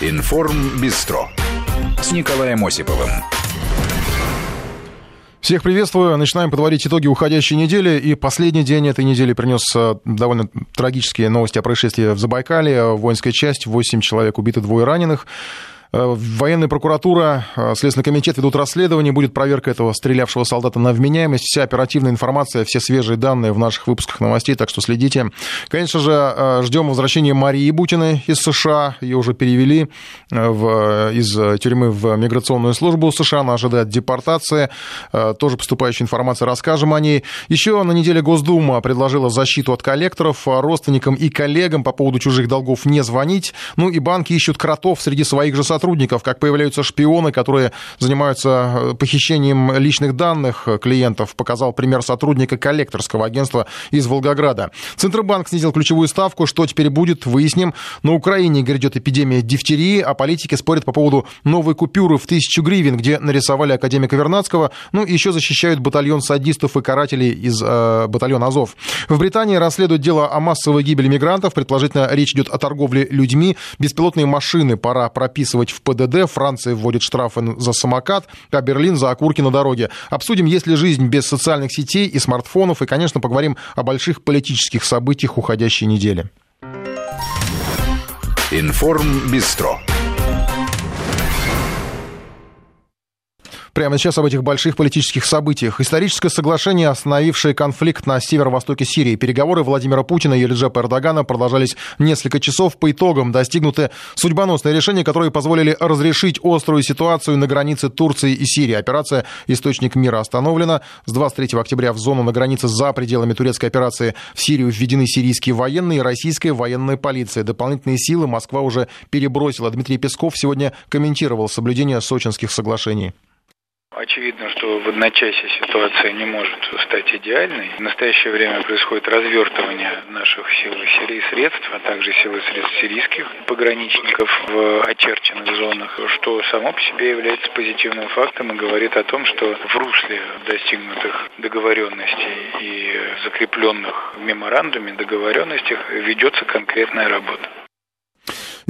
Информ Бистро с Николаем Осиповым. Всех приветствую. Начинаем подводить итоги уходящей недели. И последний день этой недели принес э, довольно трагические новости о происшествии в Забайкале. Воинская часть, 8 человек убиты, двое раненых. Э, военная прокуратура, э, Следственный комитет ведут расследование, будет проверка этого стрелявшего солдата на вменяемость. Вся оперативная информация, все свежие данные в наших выпусках новостей, так что следите. Конечно же, э, ждем возвращения Марии Бутиной из США. Ее уже перевели в, из тюрьмы в миграционную службу США. Она ожидает депортации. Тоже поступающая информация, расскажем о ней. Еще на неделе Госдума предложила защиту от коллекторов, родственникам и коллегам по поводу чужих долгов не звонить. Ну и банки ищут кротов среди своих же сотрудников сотрудников, как появляются шпионы, которые занимаются э, похищением личных данных клиентов, показал пример сотрудника коллекторского агентства из Волгограда. Центробанк снизил ключевую ставку. Что теперь будет, выясним. На Украине грядет эпидемия дифтерии, а политики спорят по поводу новой купюры в тысячу гривен, где нарисовали академика Вернадского. Ну, и еще защищают батальон садистов и карателей из э, батальона Азов. В Британии расследуют дело о массовой гибели мигрантов. Предположительно, речь идет о торговле людьми. Беспилотные машины пора прописывать в ПДД, Франция вводит штрафы за самокат, а Берлин за окурки на дороге. Обсудим, есть ли жизнь без социальных сетей и смартфонов, и, конечно, поговорим о больших политических событиях уходящей недели. Информ Бистро. Прямо сейчас об этих больших политических событиях. Историческое соглашение, остановившее конфликт на северо-востоке Сирии. Переговоры Владимира Путина и Реджепа Эрдогана продолжались несколько часов. По итогам достигнуты судьбоносные решения, которые позволили разрешить острую ситуацию на границе Турции и Сирии. Операция «Источник мира» остановлена. С 23 октября в зону на границе за пределами турецкой операции в Сирию введены сирийские военные и российская военная полиция. Дополнительные силы Москва уже перебросила. Дмитрий Песков сегодня комментировал соблюдение сочинских соглашений. Очевидно, что в одночасье ситуация не может стать идеальной. В настоящее время происходит развертывание наших сил и Сирии средств, а также сил и средств сирийских пограничников в очерченных зонах, что само по себе является позитивным фактом и говорит о том, что в русле достигнутых договоренностей и закрепленных в меморандуме договоренностях ведется конкретная работа.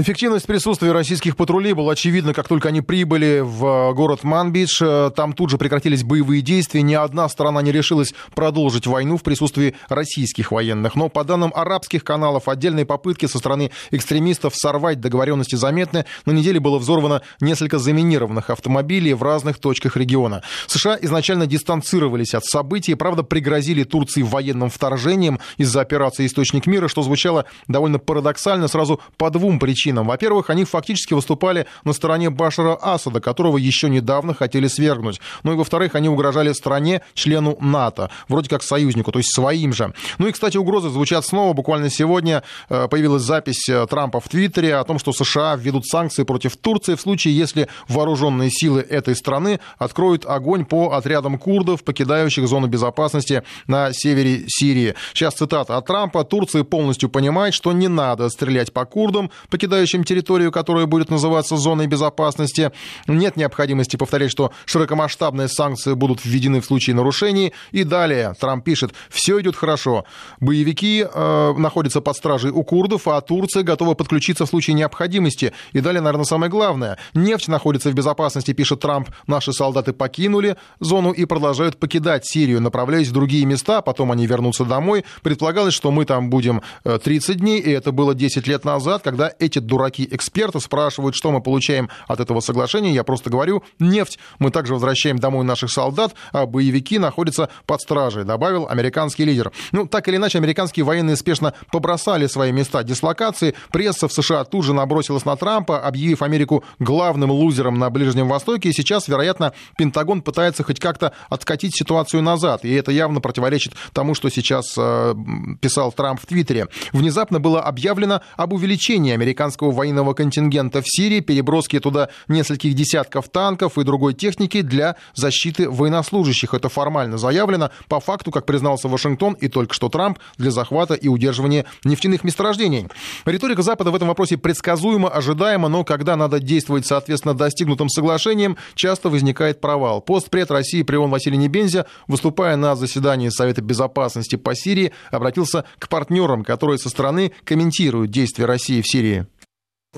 Эффективность присутствия российских патрулей была очевидна, как только они прибыли в город Манбич. Там тут же прекратились боевые действия. Ни одна сторона не решилась продолжить войну в присутствии российских военных. Но по данным арабских каналов, отдельные попытки со стороны экстремистов сорвать договоренности заметны. На неделе было взорвано несколько заминированных автомобилей в разных точках региона. США изначально дистанцировались от событий, правда, пригрозили Турции военным вторжением из-за операции «Источник мира», что звучало довольно парадоксально сразу по двум причинам причинам. Во-первых, они фактически выступали на стороне Башара Асада, которого еще недавно хотели свергнуть. Ну и во-вторых, они угрожали стране, члену НАТО, вроде как союзнику, то есть своим же. Ну и, кстати, угрозы звучат снова. Буквально сегодня э, появилась запись э, Трампа в Твиттере о том, что США введут санкции против Турции в случае, если вооруженные силы этой страны откроют огонь по отрядам курдов, покидающих зону безопасности на севере Сирии. Сейчас цитата от Трампа. Турция полностью понимает, что не надо стрелять по курдам, покидающим покидающим территорию, которая будет называться зоной безопасности. Нет необходимости повторять, что широкомасштабные санкции будут введены в случае нарушений. И далее Трамп пишет, все идет хорошо. Боевики э, находятся под стражей у курдов, а Турция готова подключиться в случае необходимости. И далее, наверное, самое главное. Нефть находится в безопасности, пишет Трамп. Наши солдаты покинули зону и продолжают покидать Сирию, направляясь в другие места. Потом они вернутся домой. Предполагалось, что мы там будем 30 э, дней, и это было 10 лет назад, когда эти дураки-эксперты спрашивают, что мы получаем от этого соглашения. Я просто говорю, нефть. Мы также возвращаем домой наших солдат, а боевики находятся под стражей, добавил американский лидер. Ну, так или иначе, американские военные спешно побросали свои места дислокации. Пресса в США тут же набросилась на Трампа, объявив Америку главным лузером на Ближнем Востоке. И сейчас, вероятно, Пентагон пытается хоть как-то откатить ситуацию назад. И это явно противоречит тому, что сейчас э, писал Трамп в Твиттере. Внезапно было объявлено об увеличении американского американского военного контингента в Сирии, переброски туда нескольких десятков танков и другой техники для защиты военнослужащих. Это формально заявлено. По факту, как признался Вашингтон и только что Трамп, для захвата и удерживания нефтяных месторождений. Риторика Запада в этом вопросе предсказуема, ожидаема, но когда надо действовать соответственно достигнутым соглашением, часто возникает провал. Постпред России при ООН Василий Небензя, выступая на заседании Совета Безопасности по Сирии, обратился к партнерам, которые со стороны комментируют действия России в Сирии.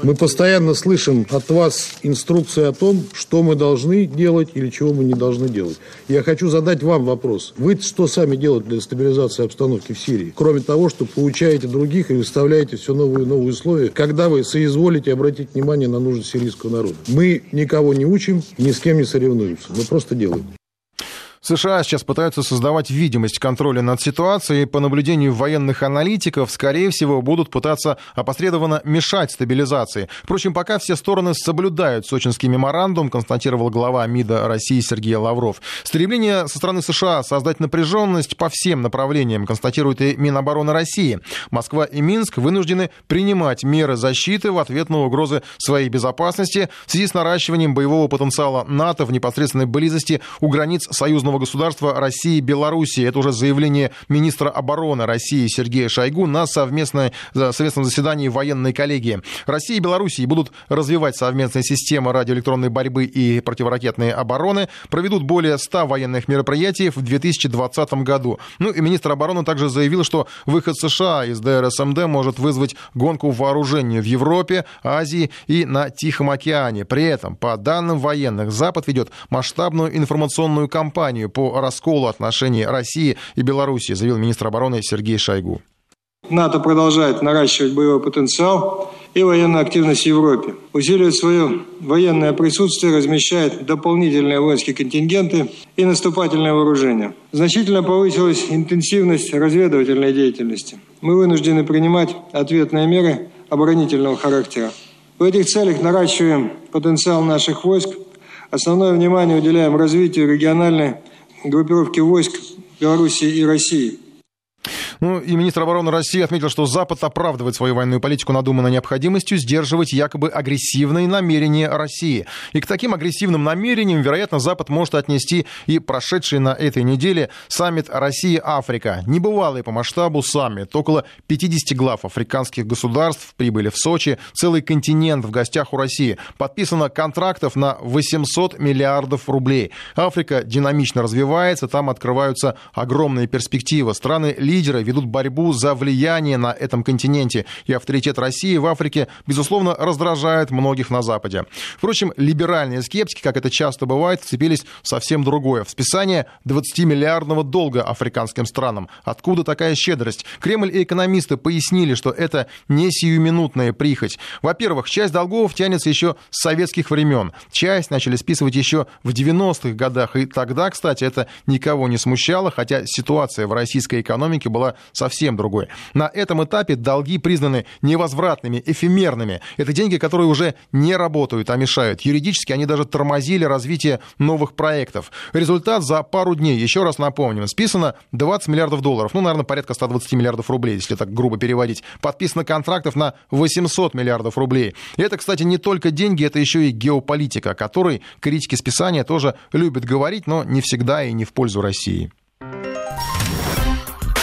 Мы постоянно слышим от вас инструкции о том, что мы должны делать или чего мы не должны делать. Я хочу задать вам вопрос. Вы что сами делаете для стабилизации обстановки в Сирии? Кроме того, что получаете других и выставляете все новые и новые условия, когда вы соизволите обратить внимание на нужды сирийского народа. Мы никого не учим, ни с кем не соревнуемся. Мы просто делаем. США сейчас пытаются создавать видимость контроля над ситуацией. По наблюдению военных аналитиков, скорее всего, будут пытаться опосредованно мешать стабилизации. Впрочем, пока все стороны соблюдают сочинский меморандум, констатировал глава МИДа России Сергей Лавров. Стремление со стороны США создать напряженность по всем направлениям, констатирует и Минобороны России. Москва и Минск вынуждены принимать меры защиты в ответ на угрозы своей безопасности в связи с наращиванием боевого потенциала НАТО в непосредственной близости у границ союзного союзного государства России и Белоруссии. Это уже заявление министра обороны России Сергея Шойгу на совместное, совместном заседании военной коллегии. Россия и Белоруссия будут развивать совместные системы радиоэлектронной борьбы и противоракетной обороны, проведут более 100 военных мероприятий в 2020 году. Ну и министр обороны также заявил, что выход США из ДРСМД может вызвать гонку вооружений в Европе, Азии и на Тихом океане. При этом, по данным военных, Запад ведет масштабную информационную кампанию кампанию по расколу отношений России и Белоруссии, заявил министр обороны Сергей Шойгу. НАТО продолжает наращивать боевой потенциал и военную активность в Европе. Усиливает свое военное присутствие, размещает дополнительные воинские контингенты и наступательное вооружение. Значительно повысилась интенсивность разведывательной деятельности. Мы вынуждены принимать ответные меры оборонительного характера. В этих целях наращиваем потенциал наших войск – Основное внимание уделяем развитию региональной группировки войск Беларуси и России – ну и министр обороны России отметил, что Запад оправдывает свою военную политику надуманной необходимостью сдерживать якобы агрессивные намерения России. И к таким агрессивным намерениям, вероятно, Запад может отнести и прошедший на этой неделе саммит России-Африка. Небывалый по масштабу саммит. Около 50 глав африканских государств прибыли в Сочи. Целый континент в гостях у России. Подписано контрактов на 800 миллиардов рублей. Африка динамично развивается, там открываются огромные перспективы. Страны-лидеры ведут борьбу за влияние на этом континенте, и авторитет России в Африке, безусловно, раздражает многих на Западе. Впрочем, либеральные скептики, как это часто бывает, вцепились в совсем другое. В списание 20-миллиардного долга африканским странам. Откуда такая щедрость? Кремль и экономисты пояснили, что это не сиюминутная прихоть. Во-первых, часть долгов тянется еще с советских времен. Часть начали списывать еще в 90-х годах. И тогда, кстати, это никого не смущало, хотя ситуация в российской экономике была совсем другой. На этом этапе долги признаны невозвратными, эфемерными. Это деньги, которые уже не работают, а мешают. Юридически они даже тормозили развитие новых проектов. Результат за пару дней, еще раз напомним, списано 20 миллиардов долларов, ну, наверное, порядка 120 миллиардов рублей, если так грубо переводить. Подписано контрактов на 800 миллиардов рублей. И это, кстати, не только деньги, это еще и геополитика, о которой критики списания тоже любят говорить, но не всегда и не в пользу России.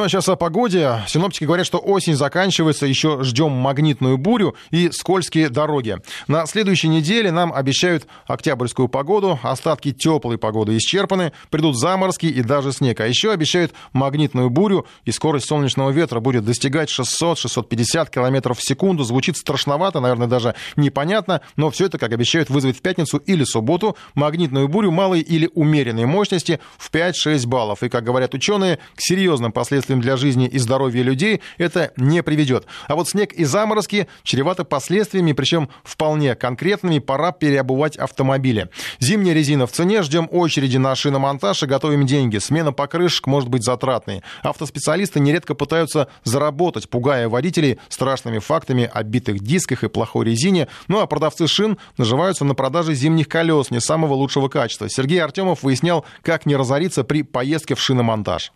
Ну а сейчас о погоде. Синоптики говорят, что осень заканчивается, еще ждем магнитную бурю и скользкие дороги. На следующей неделе нам обещают октябрьскую погоду, остатки теплой погоды исчерпаны, придут заморозки и даже снег. А еще обещают магнитную бурю, и скорость солнечного ветра будет достигать 600-650 км в секунду. Звучит страшновато, наверное, даже непонятно, но все это, как обещают, вызвать в пятницу или субботу магнитную бурю малой или умеренной мощности в 5-6 баллов. И, как говорят ученые, к серьезным последствиям последствиям для жизни и здоровья людей это не приведет. А вот снег и заморозки чреваты последствиями, причем вполне конкретными. Пора переобувать автомобили. Зимняя резина в цене, ждем очереди на шиномонтаж и готовим деньги. Смена покрышек может быть затратной. Автоспециалисты нередко пытаются заработать, пугая водителей страшными фактами о битых дисках и плохой резине. Ну а продавцы шин наживаются на продаже зимних колес не самого лучшего качества. Сергей Артемов выяснял, как не разориться при поездке в шиномонтаж.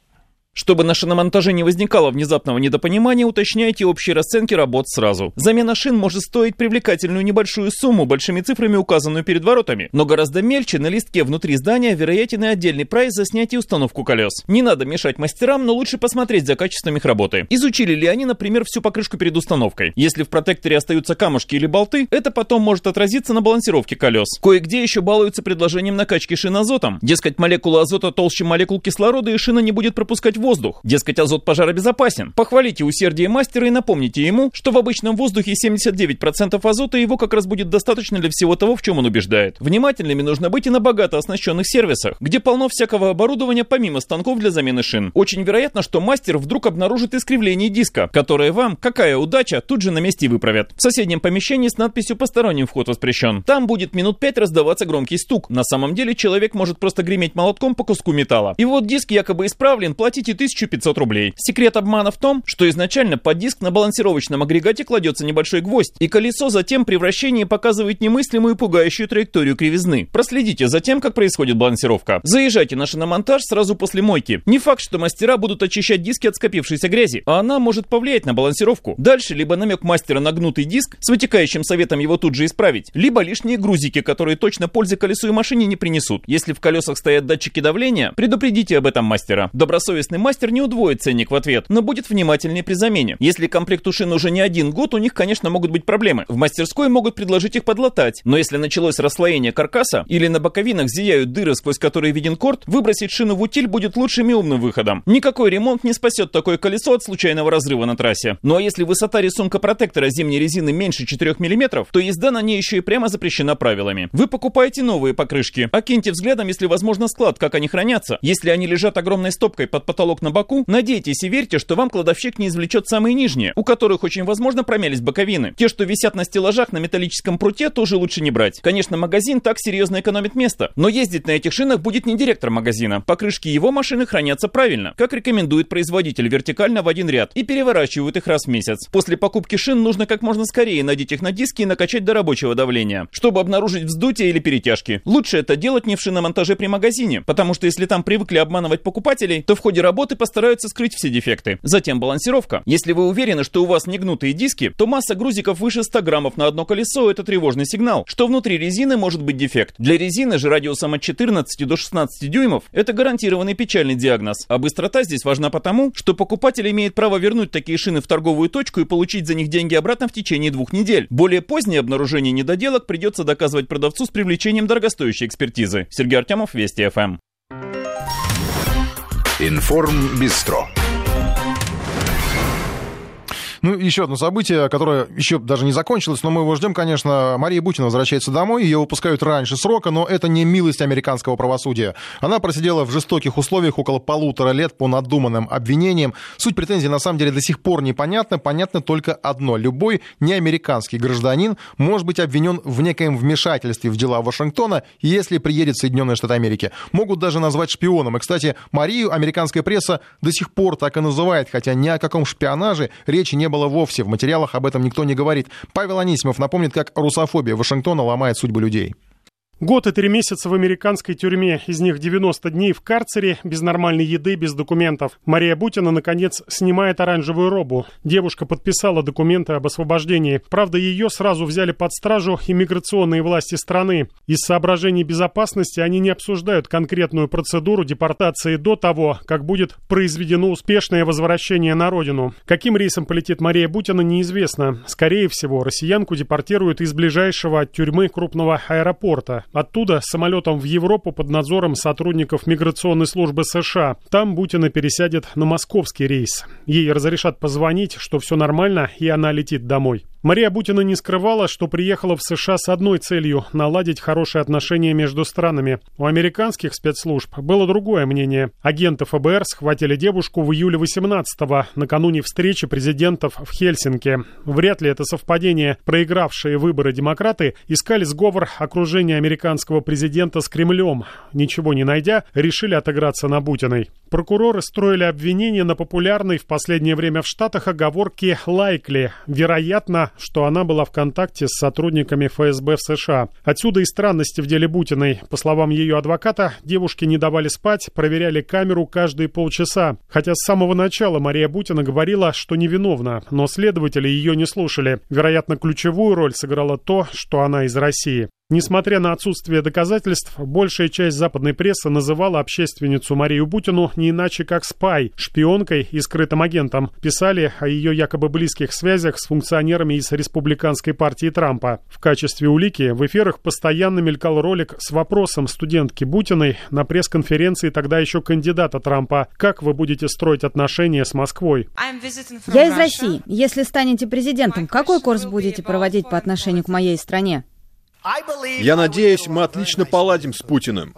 Чтобы на шиномонтаже не возникало внезапного недопонимания, уточняйте общие расценки работ сразу. Замена шин может стоить привлекательную небольшую сумму, большими цифрами указанную перед воротами, но гораздо мельче на листке внутри здания вероятен и отдельный прайс за снятие и установку колес. Не надо мешать мастерам, но лучше посмотреть за качеством их работы. Изучили ли они, например, всю покрышку перед установкой? Если в протекторе остаются камушки или болты, это потом может отразиться на балансировке колес. Кое-где еще балуются предложением накачки шин азотом. Дескать, молекула азота толще молекул кислорода и шина не будет пропускать воздух. Дескать, азот пожаробезопасен. Похвалите усердие мастера и напомните ему, что в обычном воздухе 79% азота его как раз будет достаточно для всего того, в чем он убеждает. Внимательными нужно быть и на богато оснащенных сервисах, где полно всякого оборудования помимо станков для замены шин. Очень вероятно, что мастер вдруг обнаружит искривление диска, которое вам, какая удача, тут же на месте выправят. В соседнем помещении с надписью «Посторонним вход воспрещен». Там будет минут пять раздаваться громкий стук. На самом деле человек может просто греметь молотком по куску металла. И вот диск якобы исправлен, платите 1500 рублей. Секрет обмана в том, что изначально под диск на балансировочном агрегате кладется небольшой гвоздь, и колесо затем при вращении показывает немыслимую пугающую траекторию кривизны. Проследите за тем, как происходит балансировка. Заезжайте на шиномонтаж сразу после мойки. Не факт, что мастера будут очищать диски от скопившейся грязи, а она может повлиять на балансировку. Дальше либо намек мастера на гнутый диск с вытекающим советом его тут же исправить, либо лишние грузики, которые точно пользы колесу и машине не принесут. Если в колесах стоят датчики давления, предупредите об этом мастера. Добросовестный мастер не удвоит ценник в ответ, но будет внимательнее при замене. Если комплекту шин уже не один год, у них, конечно, могут быть проблемы. В мастерской могут предложить их подлатать, но если началось расслоение каркаса или на боковинах зияют дыры, сквозь которые виден корт, выбросить шину в утиль будет лучшим и умным выходом. Никакой ремонт не спасет такое колесо от случайного разрыва на трассе. Ну а если высота рисунка протектора зимней резины меньше 4 мм, то езда на ней еще и прямо запрещена правилами. Вы покупаете новые покрышки. Окиньте взглядом, если возможно, склад, как они хранятся. Если они лежат огромной стопкой под потолок на боку, надейтесь и верьте, что вам кладовщик не извлечет самые нижние, у которых очень возможно промялись боковины. Те, что висят на стеллажах на металлическом пруте, тоже лучше не брать. Конечно, магазин так серьезно экономит место, но ездить на этих шинах будет не директор магазина. Покрышки его машины хранятся правильно, как рекомендует производитель, вертикально в один ряд, и переворачивают их раз в месяц. После покупки шин нужно как можно скорее надеть их на диски и накачать до рабочего давления, чтобы обнаружить вздутие или перетяжки. Лучше это делать не в шиномонтаже при магазине, потому что если там привыкли обманывать покупателей, то в ходе работы постараются скрыть все дефекты. Затем балансировка. Если вы уверены, что у вас не гнутые диски, то масса грузиков выше 100 граммов на одно колесо – это тревожный сигнал, что внутри резины может быть дефект. Для резины же радиусом от 14 до 16 дюймов – это гарантированный печальный диагноз. А быстрота здесь важна потому, что покупатель имеет право вернуть такие шины в торговую точку и получить за них деньги обратно в течение двух недель. Более позднее обнаружение недоделок придется доказывать продавцу с привлечением дорогостоящей экспертизы. Сергей Артемов, Вести ФМ. Информ Бистро. Ну, еще одно событие, которое еще даже не закончилось, но мы его ждем, конечно. Мария Бутина возвращается домой, ее выпускают раньше срока, но это не милость американского правосудия. Она просидела в жестоких условиях около полутора лет по надуманным обвинениям. Суть претензий на самом деле до сих пор непонятна. Понятно только одно. Любой неамериканский гражданин может быть обвинен в некоем вмешательстве в дела Вашингтона, если приедет в Соединенные Штаты Америки. Могут даже назвать шпионом. И, кстати, Марию американская пресса до сих пор так и называет, хотя ни о каком шпионаже речи не было было вовсе. В материалах об этом никто не говорит. Павел Анисимов напомнит, как русофобия Вашингтона ломает судьбы людей. Год и три месяца в американской тюрьме, из них 90 дней в карцере, без нормальной еды, без документов. Мария Бутина, наконец, снимает оранжевую робу. Девушка подписала документы об освобождении. Правда, ее сразу взяли под стражу иммиграционные власти страны. Из соображений безопасности они не обсуждают конкретную процедуру депортации до того, как будет произведено успешное возвращение на родину. Каким рейсом полетит Мария Бутина, неизвестно. Скорее всего, россиянку депортируют из ближайшего тюрьмы крупного аэропорта. Оттуда самолетом в Европу под надзором сотрудников миграционной службы США. Там Бутина пересядет на московский рейс. Ей разрешат позвонить, что все нормально, и она летит домой. Мария Бутина не скрывала, что приехала в США с одной целью – наладить хорошие отношения между странами. У американских спецслужб было другое мнение. Агенты ФБР схватили девушку в июле 18-го, накануне встречи президентов в Хельсинки. Вряд ли это совпадение. Проигравшие выборы демократы искали сговор окружения американского президента с Кремлем. Ничего не найдя, решили отыграться на Бутиной. Прокуроры строили обвинения на популярной в последнее время в Штатах оговорке «лайкли». Вероятно, что она была в контакте с сотрудниками ФСБ в США. Отсюда и странности в деле Бутиной. По словам ее адвоката, девушке не давали спать, проверяли камеру каждые полчаса. Хотя с самого начала Мария Бутина говорила, что невиновна, но следователи ее не слушали. Вероятно, ключевую роль сыграло то, что она из России. Несмотря на отсутствие доказательств, большая часть западной прессы называла общественницу Марию Бутину не иначе как спай, шпионкой и скрытым агентом. Писали о ее якобы близких связях с функционерами из республиканской партии Трампа. В качестве улики в эфирах постоянно мелькал ролик с вопросом студентки Бутиной на пресс-конференции тогда еще кандидата Трампа. Как вы будете строить отношения с Москвой? Я из России. Если станете президентом, какой курс будете проводить по отношению к моей стране? Я надеюсь, мы отлично поладим с Путиным.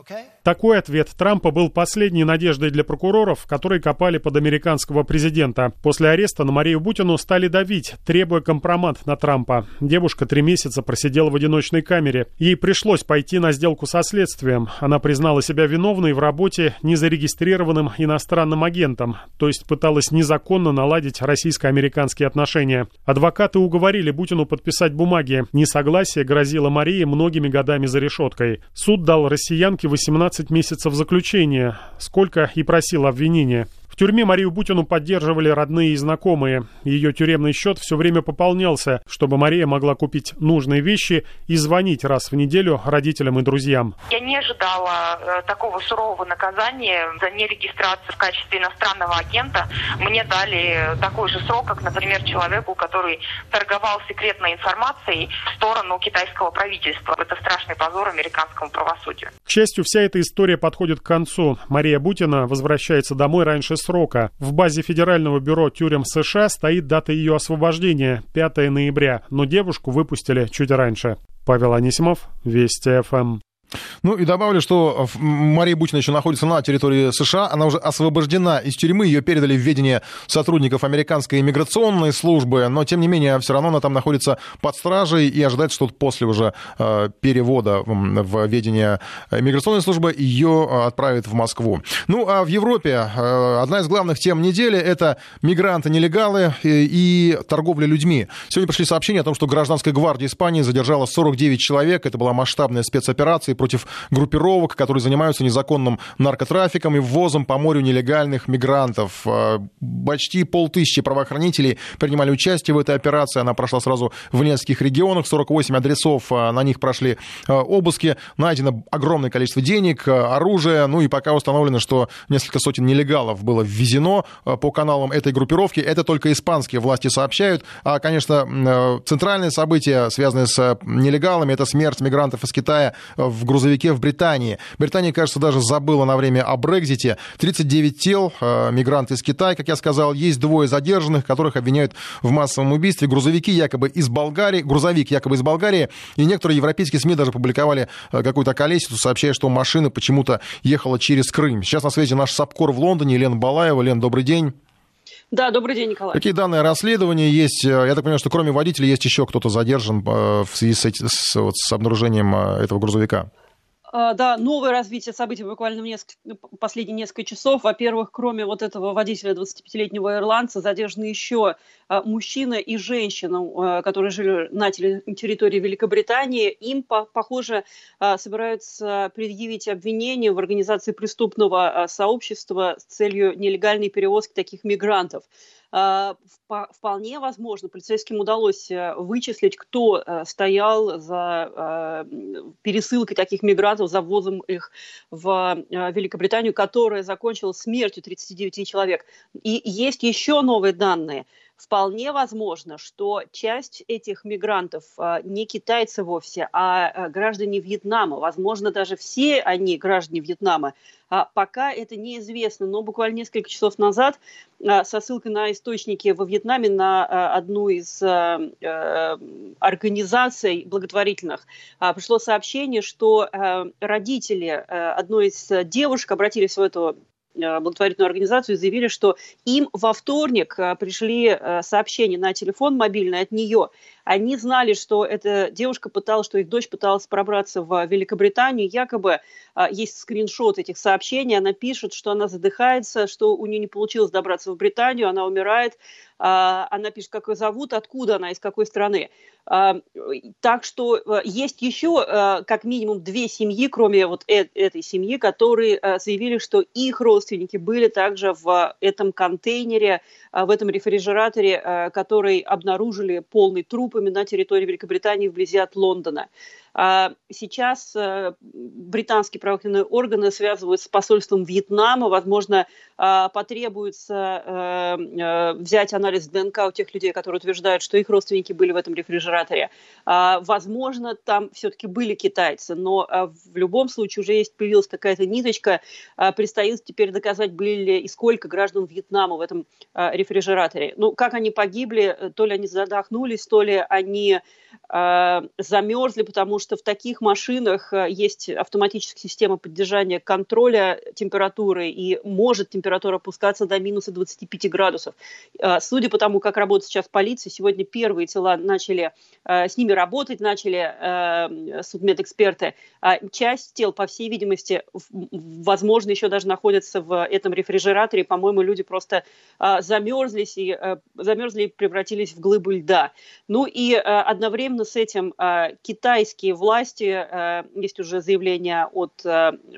Такой ответ Трампа был последней надеждой для прокуроров, которые копали под американского президента. После ареста на Марию Бутину стали давить, требуя компромат на Трампа. Девушка три месяца просидела в одиночной камере. Ей пришлось пойти на сделку со следствием. Она признала себя виновной в работе незарегистрированным иностранным агентом, то есть пыталась незаконно наладить российско-американские отношения. Адвокаты уговорили Бутину подписать бумаги. Несогласие грозило Марии многими годами за решеткой. Суд дал россиянке 18 15 месяцев заключения, сколько и просил обвинение. В тюрьме Марию Бутину поддерживали родные и знакомые. Ее тюремный счет все время пополнялся, чтобы Мария могла купить нужные вещи и звонить раз в неделю родителям и друзьям. Я не ожидала э, такого сурового наказания за нерегистрацию в качестве иностранного агента. Мне дали такой же срок, как, например, человеку, который торговал секретной информацией в сторону китайского правительства. Это страшный позор американскому правосудию. К счастью, вся эта история подходит к концу. Мария Бутина возвращается домой раньше срока. В базе Федерального бюро тюрем США стоит дата ее освобождения – 5 ноября, но девушку выпустили чуть раньше. Павел Анисимов, Вести ФМ. Ну и добавлю, что Мария Бутина еще находится на территории США. Она уже освобождена из тюрьмы. Ее передали в ведение сотрудников американской иммиграционной службы. Но, тем не менее, все равно она там находится под стражей и ожидает, что после уже э, перевода в ведение иммиграционной службы ее э, отправят в Москву. Ну, а в Европе э, одна из главных тем недели — это мигранты-нелегалы и, торговля людьми. Сегодня пришли сообщения о том, что гражданская гвардия Испании задержала 49 человек. Это была масштабная спецоперация группировок, которые занимаются незаконным наркотрафиком и ввозом по морю нелегальных мигрантов. А, почти полтысячи правоохранителей принимали участие в этой операции. Она прошла сразу в нескольких регионах. 48 адресов, а, на них прошли а, обыски. Найдено огромное количество денег, оружия. Ну и пока установлено, что несколько сотен нелегалов было ввезено по каналам этой группировки. Это только испанские власти сообщают. А, конечно, центральные события, связанные с нелегалами, это смерть мигрантов из Китая в грузовике в Британии. Британия, кажется, даже забыла на время о Брекзите. 39 тел, э, мигранты из Китая, как я сказал, есть двое задержанных, которых обвиняют в массовом убийстве. Грузовики якобы из Болгарии, грузовик якобы из Болгарии, и некоторые европейские СМИ даже публиковали э, какую-то колесицу, сообщая, что машина почему-то ехала через Крым. Сейчас на связи наш САПКОР в Лондоне, Елена Балаева. Лен, добрый день. Да, добрый день, Николай. Какие данные расследования есть? Э, я так понимаю, что кроме водителя есть еще кто-то задержан в связи с, с, вот, с обнаружением этого грузовика? А, да, новое развитие событий буквально в несколько, последние несколько часов. Во-первых, кроме вот этого водителя 25-летнего ирландца, задержаны еще а, мужчина и женщина, а, которые жили на территории Великобритании. Им, похоже, собираются предъявить обвинение в организации преступного сообщества с целью нелегальной перевозки таких мигрантов. А, вполне возможно, полицейским удалось э, вычислить, кто э, стоял за а, пересылкой таких мигрантов, за ввозом их в э, Великобританию, которая закончилась смертью 39 человек. И есть еще новые данные – Вполне возможно, что часть этих мигрантов а, не китайцы вовсе, а, а граждане Вьетнама. Возможно, даже все они граждане Вьетнама. А пока это неизвестно, но буквально несколько часов назад со ссылкой на источники во Вьетнаме на одну из организаций благотворительных пришло сообщение, что родители одной из девушек обратились в эту благотворительную организацию заявили, что им во вторник э, пришли э, сообщения на телефон мобильный от нее. Они знали, что эта девушка пыталась, что их дочь пыталась пробраться в Великобританию. Якобы есть скриншот этих сообщений. Она пишет, что она задыхается, что у нее не получилось добраться в Британию, она умирает. Она пишет, как ее зовут, откуда она, из какой страны. Так что есть еще как минимум две семьи, кроме вот этой семьи, которые заявили, что их родственники были также в этом контейнере, а, в этом рефрижераторе, а, который обнаружили полный трупами на территории Великобритании вблизи от Лондона. А сейчас э, британские правоохранительные органы связывают с посольством Вьетнама. Возможно, а, потребуется э, э, взять анализ ДНК у тех людей, которые утверждают, что их родственники были в этом рефрижераторе. А, возможно, там все-таки были китайцы, но в любом случае уже есть появилась какая-то ниточка. Предстоит теперь доказать, были ли и сколько граждан Вьетнама в этом рефрижераторе. Ну, как они погибли, то ли они задохнулись, то ли они замерзли, потому что в таких машинах есть автоматическая система поддержания контроля температуры и может температура опускаться до минуса 25 градусов. Э, судя по тому, как работает сейчас полиция, сегодня первые тела начали, э, с ними работать начали э, судмедэксперты. А часть тел, по всей видимости, возможно, еще даже находятся в этом рефрижераторе. По-моему, люди просто замерзлись и, замерзли и превратились в глыбу льда. Ну и одновременно с этим китайские власти, есть уже заявление от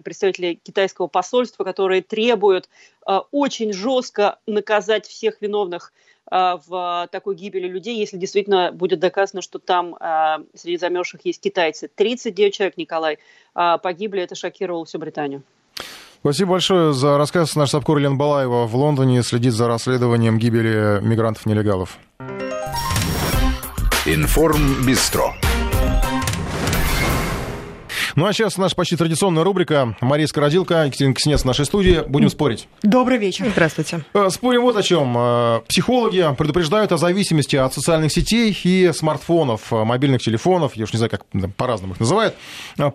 представителей китайского посольства, которые требуют Э, очень жестко наказать всех виновных э, в такой гибели людей, если действительно будет доказано, что там э, среди замерзших есть китайцы. 39 человек, Николай, погибли, это шокировало всю Британию. Спасибо большое за рассказ. Наш Сапкор Лен Балаева в Лондоне следит за расследованием гибели мигрантов-нелегалов. Информ Бистро. Ну а сейчас наша почти традиционная рубрика. Мария Скородилка, Екатерина Кснец в нашей студии. Будем спорить. Добрый вечер. Здравствуйте. Э, спорим вот о чем. Э, психологи предупреждают о зависимости от социальных сетей и смартфонов, э, мобильных телефонов, я уж не знаю, как по-разному их называют.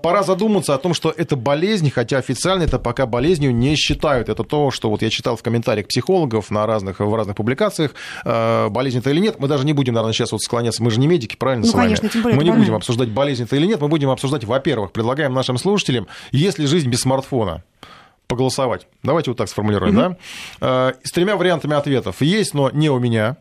Пора задуматься о том, что это болезнь, хотя официально это пока болезнью не считают. Это то, что вот я читал в комментариях психологов на разных, в разных публикациях. Болезнь это или нет. Мы даже не будем, наверное, сейчас вот склоняться. Мы же не медики, правильно, ну, с вами? Конечно, тем более Мы не будем обсуждать, болезнь это или нет. Мы будем обсуждать, во-первых, предлагать предлагаем нашим слушателям, если жизнь без смартфона, поголосовать. Давайте вот так сформулируем, mm-hmm. да? С тремя вариантами ответов. Есть, но не у меня.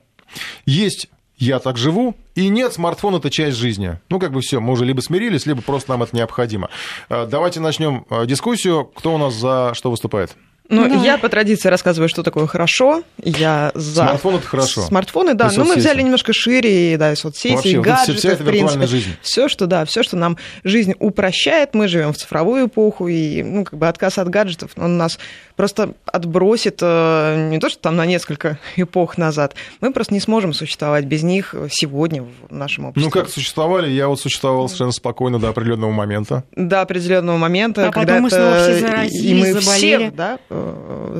Есть я так живу, и нет, смартфон это часть жизни. Ну, как бы все, мы уже либо смирились, либо просто нам это необходимо. Давайте начнем дискуссию. Кто у нас за что выступает? Ну, да. я по традиции рассказываю, что такое хорошо. Я за... Смартфон это хорошо. Смартфоны, да. Ну, мы взяли немножко шире, и, да, и соцсети, Вообще, и гаджеты, вся эта в принципе. Жизнь. Все, что, да, все, что нам жизнь упрощает. Мы живем в цифровую эпоху, и, ну, как бы отказ от гаджетов, он нас просто отбросит э, не то, что там на несколько эпох назад. Мы просто не сможем существовать без них сегодня в нашем обществе. Ну, как существовали? Я вот существовал совершенно спокойно до определенного момента. До определенного момента, а когда потом это... мы снова все заразились, и мы заболели. все, да, Э,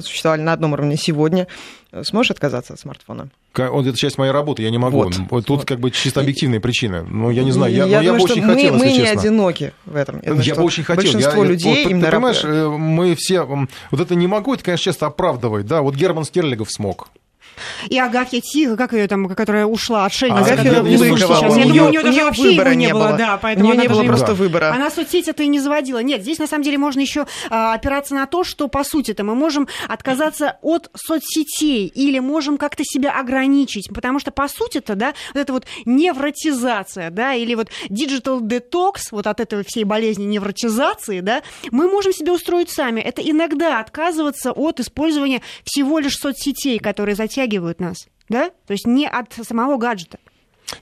существовали на одном уровне сегодня. Сможешь отказаться от смартфона? Он, это часть моей работы, я не могу. Вот. Тут как бы чисто объективные прищины. Ну, я не знаю, я, я, я думаю, я бы очень мы, хотел, мы если не честно. одиноки в этом. Я, я бы очень хотел. Большинство я, людей вот, именно... Ты понимаешь, э, мы все... Вот это не могу, это, конечно, часто оправдывает. Да, вот Герман Стерлигов смог. И Агафья Тихо, как ее там, которая ушла, отшельница. Агафья Лыкова. Я думаю, у нее даже вообще выбора не было. Да, поэтому у нее не было просто выбора. Она соцсети-то и не заводила. Нет, здесь на самом деле можно еще а, опираться на то, что по сути-то мы можем отказаться от соцсетей или можем как-то себя ограничить, потому что по сути-то, да, вот это вот невротизация, да, или вот digital detox, вот от этой всей болезни невротизации, да, мы можем себе устроить сами. Это иногда отказываться от использования всего лишь соцсетей, которые затягивают притягивают нас, да? То есть не от самого гаджета.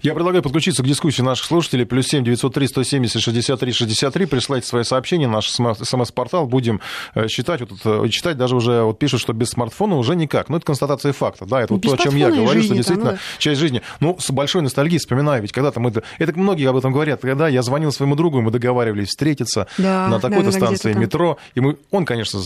Я предлагаю подключиться к дискуссии наших слушателей. Плюс семь девятьсот три сто семьдесят шестьдесят три шестьдесят три. Присылайте свои сообщения. Наш смс-портал. Будем э, читать. Вот, э, читать даже уже вот пишут, что без смартфона уже никак. Ну, это констатация факта. Да, это вот то, о чем я говорю, что действительно ну, да. часть жизни. Ну, с большой ностальгией вспоминаю. Ведь когда-то мы... Это многие об этом говорят. Когда я звонил своему другу, мы договаривались встретиться да, на такой-то да, станции метро. И мы... Он, конечно,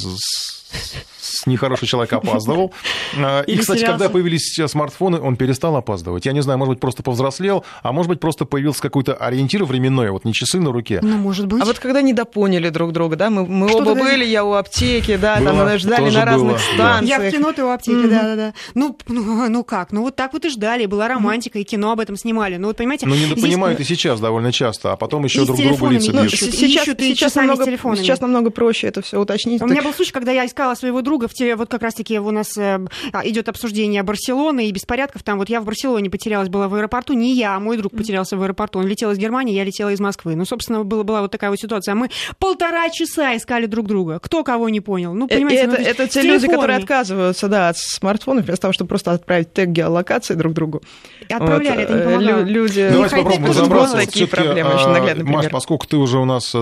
нехороший человек опаздывал. А, и, кстати, когда появились смартфоны, он перестал опаздывать. Я не знаю, может быть, просто повзрослел, а может быть, просто появился какой-то ориентир временной, вот не часы на руке. Ну, может быть. А вот когда недопоняли друг друга, да, мы, мы оба были, я у аптеки, да, было, там ждали на разных было, станциях. Я в кино, ты у аптеки, да-да-да. Ну, ну, ну как, ну вот так вот и ждали, была романтика, и кино об этом снимали. Ну вот, понимаете... Ну, недопонимают здесь... и сейчас довольно часто, а потом еще друг другу лица бьют. Сейчас, сейчас, намного, сейчас намного проще это все уточнить. У меня был случай, когда я искала своего друга в вот как раз-таки у нас э, а, идет обсуждение Барселоны и беспорядков. Там вот я в Барселоне потерялась, была в аэропорту. Не я, а мой друг потерялся в аэропорту. Он летел из Германии, я летела из Москвы. Ну, собственно, была, была вот такая вот ситуация. Мы полтора часа искали друг друга. Кто кого не понял. Ну, понимаете, это, ну, это те люди, которые отказываются да, от смартфонов, вместо того, чтобы просто отправить тег геолокации друг другу. И отправляли, вот, это не помогало. Люди... Давайте попробуем разобраться. Такие проблемы, очень наглядный Маш, поскольку ты уже у нас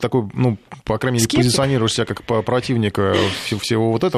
такой, ну, по крайней мере, позиционируешь себя как противник всего вот этого,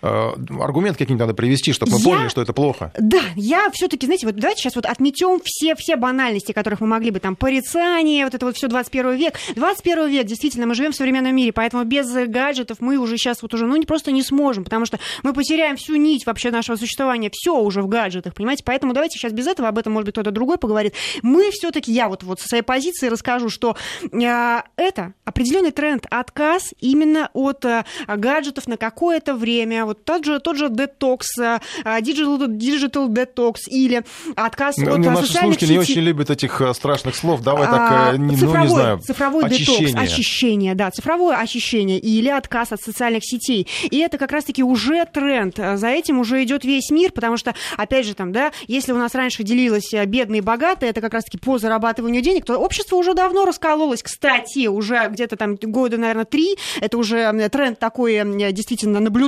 аргумент какие-нибудь надо привести, чтобы мы я... поняли, что это плохо. Да, я все-таки, знаете, вот давайте сейчас вот отметем все, все банальности, которых мы могли бы там порицание, вот это вот все 21 век. 21 век, действительно, мы живем в современном мире, поэтому без гаджетов мы уже сейчас вот уже, ну, просто не сможем, потому что мы потеряем всю нить вообще нашего существования, все уже в гаджетах, понимаете? Поэтому давайте сейчас без этого, об этом, может быть, кто-то другой поговорит. Мы все-таки, я вот, вот со своей позиции расскажу, что э, это определенный тренд, отказ именно от э, гаджетов на какое-то время. Вот тот же, тот же детокс, digital, digital detox или отказ ну, от ну, наши социальных сетей. не очень любят этих э, страшных слов. Давай А, так, э, не, цифровой, ну, не знаю, цифровой очищение. детокс, очищение, да, цифровое очищение или отказ от социальных сетей. И это как раз-таки уже тренд. За этим уже идет весь мир, потому что, опять же, там, да, если у нас раньше делилось э, бедные и богатые, это как раз-таки по зарабатыванию денег, то общество уже давно раскололось. Кстати, уже где-то там года, наверное, три, это уже тренд такой действительно наблюдается.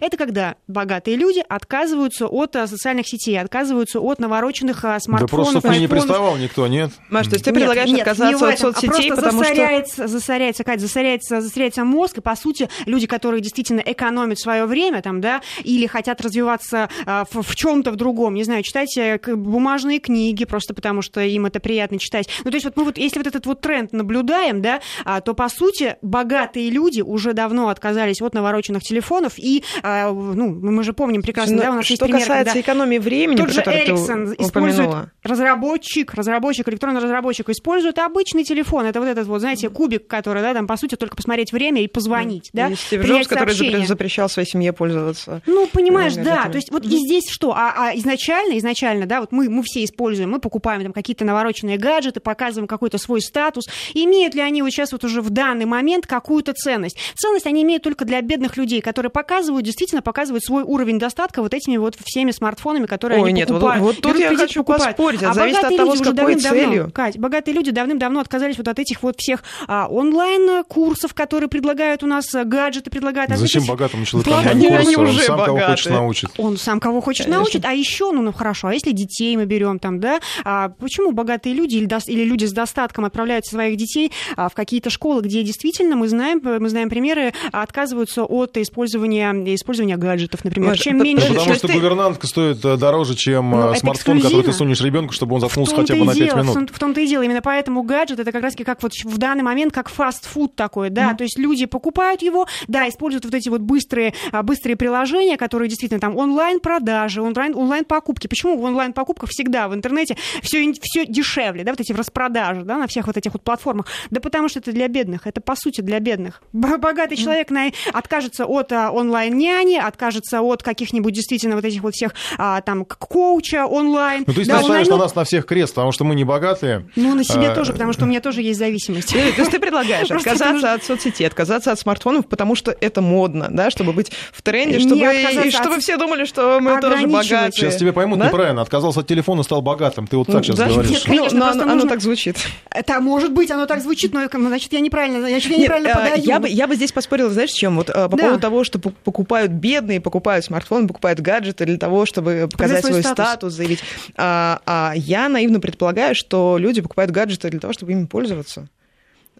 Это когда богатые люди отказываются от а, социальных сетей, отказываются от навороченных а, Да смартфонов, просто чтобы не айфонов. приставал никто, нет? Маш, то есть ты Нет, предлагаешь нет, отказаться не от этом, соцсетей, а просто потому что... засоряется, засоряется, Кать, засоряется, засоряется мозг, и, по сути, люди, которые действительно экономят свое время, там, да, или хотят развиваться а, в, в чем-то в другом, не знаю, читать э, к- бумажные книги, просто потому что им это приятно читать. Ну, то есть вот мы вот, если вот этот вот тренд наблюдаем, да, а, то, по сути, богатые люди уже давно отказались от навороченных телефонов, и, а, ну, мы же помним прекрасно, Ну, да, у нас есть что пример, касается когда экономии времени, тот же Ericsson использует разработчик, разработчик, электронный разработчик использует обычный телефон. Это вот этот вот, знаете, кубик, который, да, там, по сути, только посмотреть время и позвонить, да, И Стив Джобс, который сообщение. запрещал своей семье пользоваться. Ну, понимаешь, э, да. То есть вот и здесь что? А, а изначально, изначально, да, вот мы, мы все используем, мы покупаем там какие-то навороченные гаджеты, показываем какой-то свой статус. Имеют ли они вот сейчас вот уже в данный момент какую-то ценность? Ценность они имеют только для бедных людей, которые показывают, действительно показывают свой уровень достатка вот этими вот всеми смартфонами, которые Ой, они нет, вот- покупают. вот тут Берут я хочу покупают. поспорить, А зависит от богатые того, с какой целью. Кать, богатые люди давным-давно отказались вот от этих вот всех а, онлайн-курсов, которые предлагают у нас, а, гаджеты предлагают. от Зачем богатому человеку Вот онлайн-курсы? они Он уже сам кого хочет богатые. научит. он сам кого хочет Конечно. научит, а еще, ну, ну хорошо, а если детей мы берем там, да, а почему богатые люди или, или люди с достатком отправляют своих детей а, в какие-то школы, где действительно мы знаем, мы знаем примеры, а, отказываются от использования, использования гаджетов, например. Чем по- меньше... То потому что ты- гувернантка стоит э, дороже, чем Ну, э, это смартфон, который ты сунешь ребенку, чтобы он заткнулся хотя бы на 5 дело, в минут. В том-то и дело. Именно поэтому гаджет это как раз как вот в данный момент как фастфуд такой, да. То есть люди покупают его, да, используют вот эти вот быстрые, а, быстрые приложения, которые действительно там онлайн-продажи, онлайн, онлайн-покупки. Почему в онлайн-покупках всегда в интернете все, все дешевле, да, вот эти распродажи, да, на всех вот этих вот платформах? Да потому что это для бедных, это по сути для бедных. Богатый человек на- откажется от а, онлайн-няни, откажется от каких-нибудь действительно вот этих вот всех а, там коуча онлайн. Ну, то есть Да, ты ставишь на наймет- нас на всех крест, потому что мы не богатые. ну, на себе А, тоже, потому что у меня тоже есть зависимость. Э, То есть ты предлагаешь отказаться от соцсетей, отказаться от смартфонов, потому что это модно, да, чтобы быть в тренде, чтобы, и чтобы все думали, что мы тоже богатые. Сейчас тебя поймут Да? неправильно. Отказался от телефона, стал богатым. Ты вот Ну, так сейчас да, говоришь. нет, конечно, Ну, оно, так звучит. Это может быть, оно так звучит, но ну, значит, я неправильно, значит, я неправильно э, подаю. я, бы, я бы здесь поспорила, знаешь, с чем? Вот, э, по Да. поводу того, что покупают бедные, покупают смартфон, покупают гаджеты для того, чтобы показать свой свой статус. статус, заявить. А, а я наивно предполагаю, что люди покупают гаджеты для того, чтобы ими пользоваться.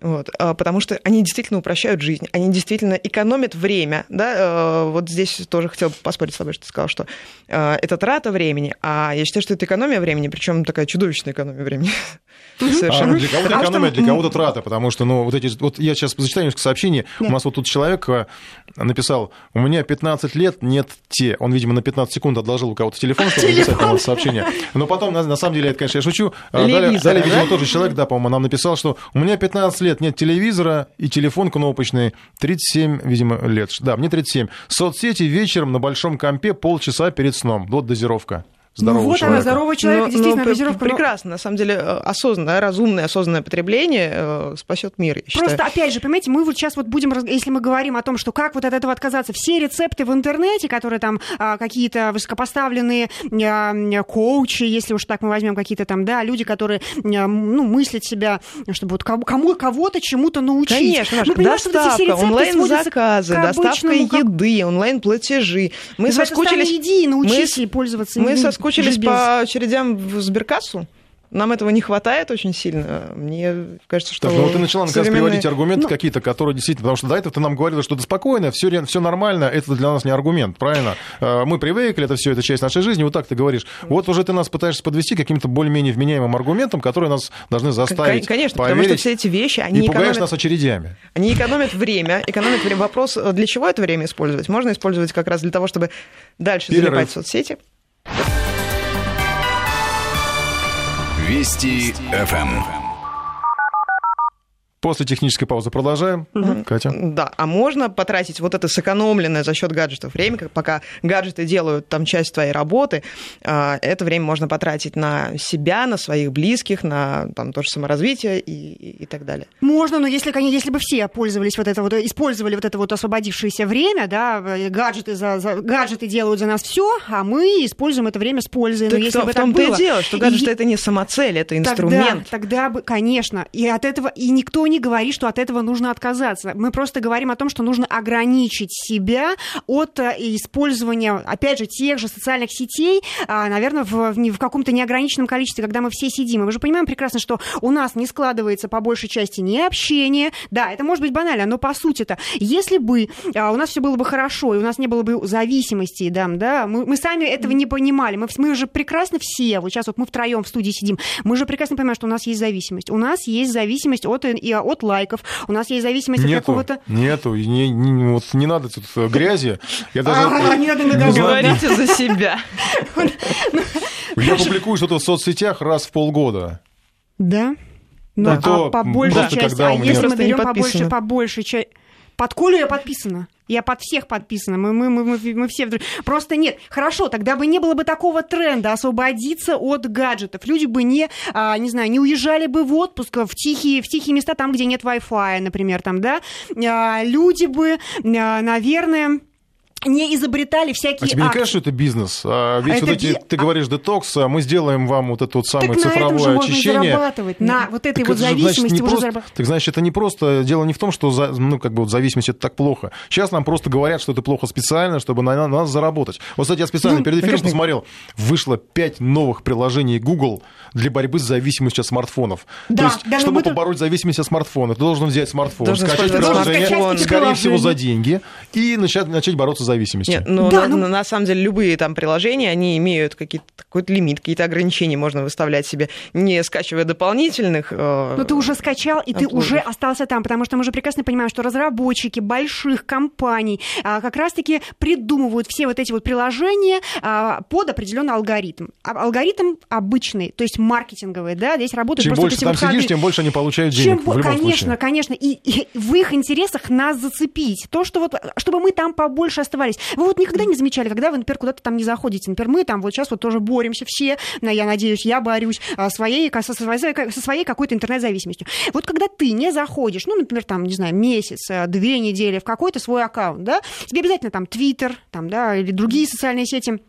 Вот, а, потому что они действительно упрощают жизнь, они действительно экономят время. Да? э, Вот здесь тоже хотел поспорить с тобой, что ты сказал, что э, это трата времени, а я считаю, что это экономия времени, причем такая чудовищная экономия времени. А, Совершенно. для кого-то Потому экономия, что, для кого-то трата, потому что, ну, вот эти, вот я сейчас зачитаю несколько сообщений. У нас вот тут человек э, написал, у меня 15 лет, нет те. Он, видимо, на 15 секунд отложил у кого-то телефон, чтобы написать нам сообщение. Но потом, на, на самом деле, это, конечно, я шучу. А Далее, Телевизора, далее, видимо, да? тоже человек, да, по-моему, нам написал, что у меня 15 лет, нет телевизора и телефон кнопочный, 37, видимо, лет. Да, мне 37. Соцсети вечером на большом компе полчаса перед сном. Вот дозировка. Здорового ну, вот человека. она, здорового человека, Ну, действительно, ну, дозировка. но- Прекрасно. На самом деле, э, осознанное, разумное, осознанное потребление э, спасет мир, я считаю. Просто, опять же, понимаете, мы вот сейчас вот будем, если мы говорим о том, что как вот от этого отказаться, все рецепты в интернете, которые там а, какие-то высокопоставленные а, коучи, если уж так мы возьмем какие-то там, да, люди, которые, а, ну, мыслят себя, чтобы вот кому, кого-то чему-то научить. Конечно, Мы понимаем, что вот эти все доставка, рецепты сводятся онлайн-заказы, доставка обычному, как- еды, онлайн-платежи. Мы соскучились... стали иди и научись мы- ей пользоваться. Мы ну, соскучились по очередям в Сберкассу. Нам этого не хватает очень сильно. Мне кажется, что... Так, ну вот ты начала наконец современные- приводить аргументы Ну- какие-то, которые действительно, потому что до этого ты нам говорила, что это спокойно, все, все нормально, это для нас не аргумент, правильно? Э, Мы привыкли, это все, это часть нашей жизни, вот так ты говоришь. Вот уже ты нас пытаешься подвести к каким-то более-менее вменяемым аргументам, которые нас должны заставить Конечно, потому поверить, что все эти вещи, они и пугаешь экономят, нас очередями. они экономят время, экономят время. Вопрос, э, для чего это время использовать? Можно использовать как раз для того, чтобы дальше Перерыв. залипать в соцсети. Вести ФМ. После технической паузы продолжаем. Катя? Да, а можно потратить вот это сэкономленное за счет гаджетов время, как пока гаджеты делают там часть твоей работы, а, это время можно потратить на себя, на своих близких, на там тоже саморазвитие и, и, и так далее. Можно, но если, конечно, если бы все пользовались вот это вот, использовали вот это вот освободившееся время, да, э, гаджеты, за, за- гаджеты делают за нас все, а мы используем это время с пользой. Но Так если в, бы в том-то и дело, что гаджеты это не самоцель, это инструмент. Тогда, тогда бы, конечно, и от этого, и никто не говорит, что от этого нужно отказаться. Мы просто говорим о том, что нужно ограничить себя от э, использования, опять же, тех же социальных сетей, а, наверное, в, в каком-то неограниченном количестве, когда мы все сидим. И мы же понимаем прекрасно, что у нас не складывается по большей части ни общение, да, это может быть банально, но по сути-то, если бы а, у нас все было бы хорошо, и у нас не было бы зависимости, да, да мы, мы сами этого не понимали, мы, мы же прекрасно все, вот сейчас вот мы втроем в студии сидим, мы же прекрасно понимаем, что у нас есть зависимость. У нас есть зависимость от, э, от лайков, у нас есть зависимость от Нету, какого-то... нету, не, не- вот не надо тут э, грязи. Я даже... А, не надо Говорите за себя. Я публикую что-то в соцсетях раз в полгода. Да? Ну, Да. а по большей просто части, а если мы берем по большей, подписано. Под Колю я подписана. Я под всех подписана. Мы, мы, мы, мы, мы все вдруг... Просто нет. Хорошо, тогда бы не было бы такого тренда освободиться от гаджетов. Люди бы не, а, не знаю, не уезжали бы в отпуск в тихие, в тихие места, там, где нет Wi-Fi, например, там, да. А, люди бы, а, наверное, не изобретали всякие А тебе не акции. кажется, что это бизнес? А ведь Это вот эти, би- ты говоришь, детокс, а мы сделаем вам вот это вот самое Так на этом же цифровое можно очищение. зарабатывать. На вот этой Так вот это значит, зависимости не уже просто- зарабатывать. Так значит, это не просто, дело не в том, что за- ну, как бы вот зависимость это так плохо. Сейчас нам просто говорят, что это плохо специально, чтобы на, на нас заработать. Вот, кстати, я специально Ну, перед эфиром посмотрел, вышло 5 новых приложений Google для борьбы с зависимостью от смартфонов. Да, То есть, да, но чтобы мы тут- побороть зависимость от смартфона, ты должен взять смартфон, Должен скачать приложение, скорее всего, за деньги, и начать, начать бороться с зависимостью. Нет, ну, Да, на, ну- на самом деле любые там приложения, они имеют какие-то, какой-то лимит, какие-то ограничения можно выставлять себе, не скачивая дополнительных. э, Но ты уже скачал, и ты Upload. уже остался там, потому что мы же прекрасно понимаем, что разработчики больших компаний а, как раз-таки придумывают все вот эти вот приложения а, под определенный алгоритм. А Алгоритм обычный, то есть маркетинговый, да, здесь работают Чем просто больше там вот ходы. сидишь, тем больше они получают Чем денег. бо- в любом конечно, случае. конечно. И, и в их интересах нас зацепить. То, что вот, чтобы мы там побольше оставались. Вы вот никогда не замечали, когда вы, например, куда-то там не заходите. Например, мы там вот сейчас вот тоже боремся все, я надеюсь, я борюсь а, своей, со, своей, со своей какой-то интернет-зависимостью. Вот когда ты не заходишь, ну, например, там, не знаю, месяц, а, две недели в какой-то свой аккаунт, да, тебе обязательно там Твиттер, там, да, или другие социальные сети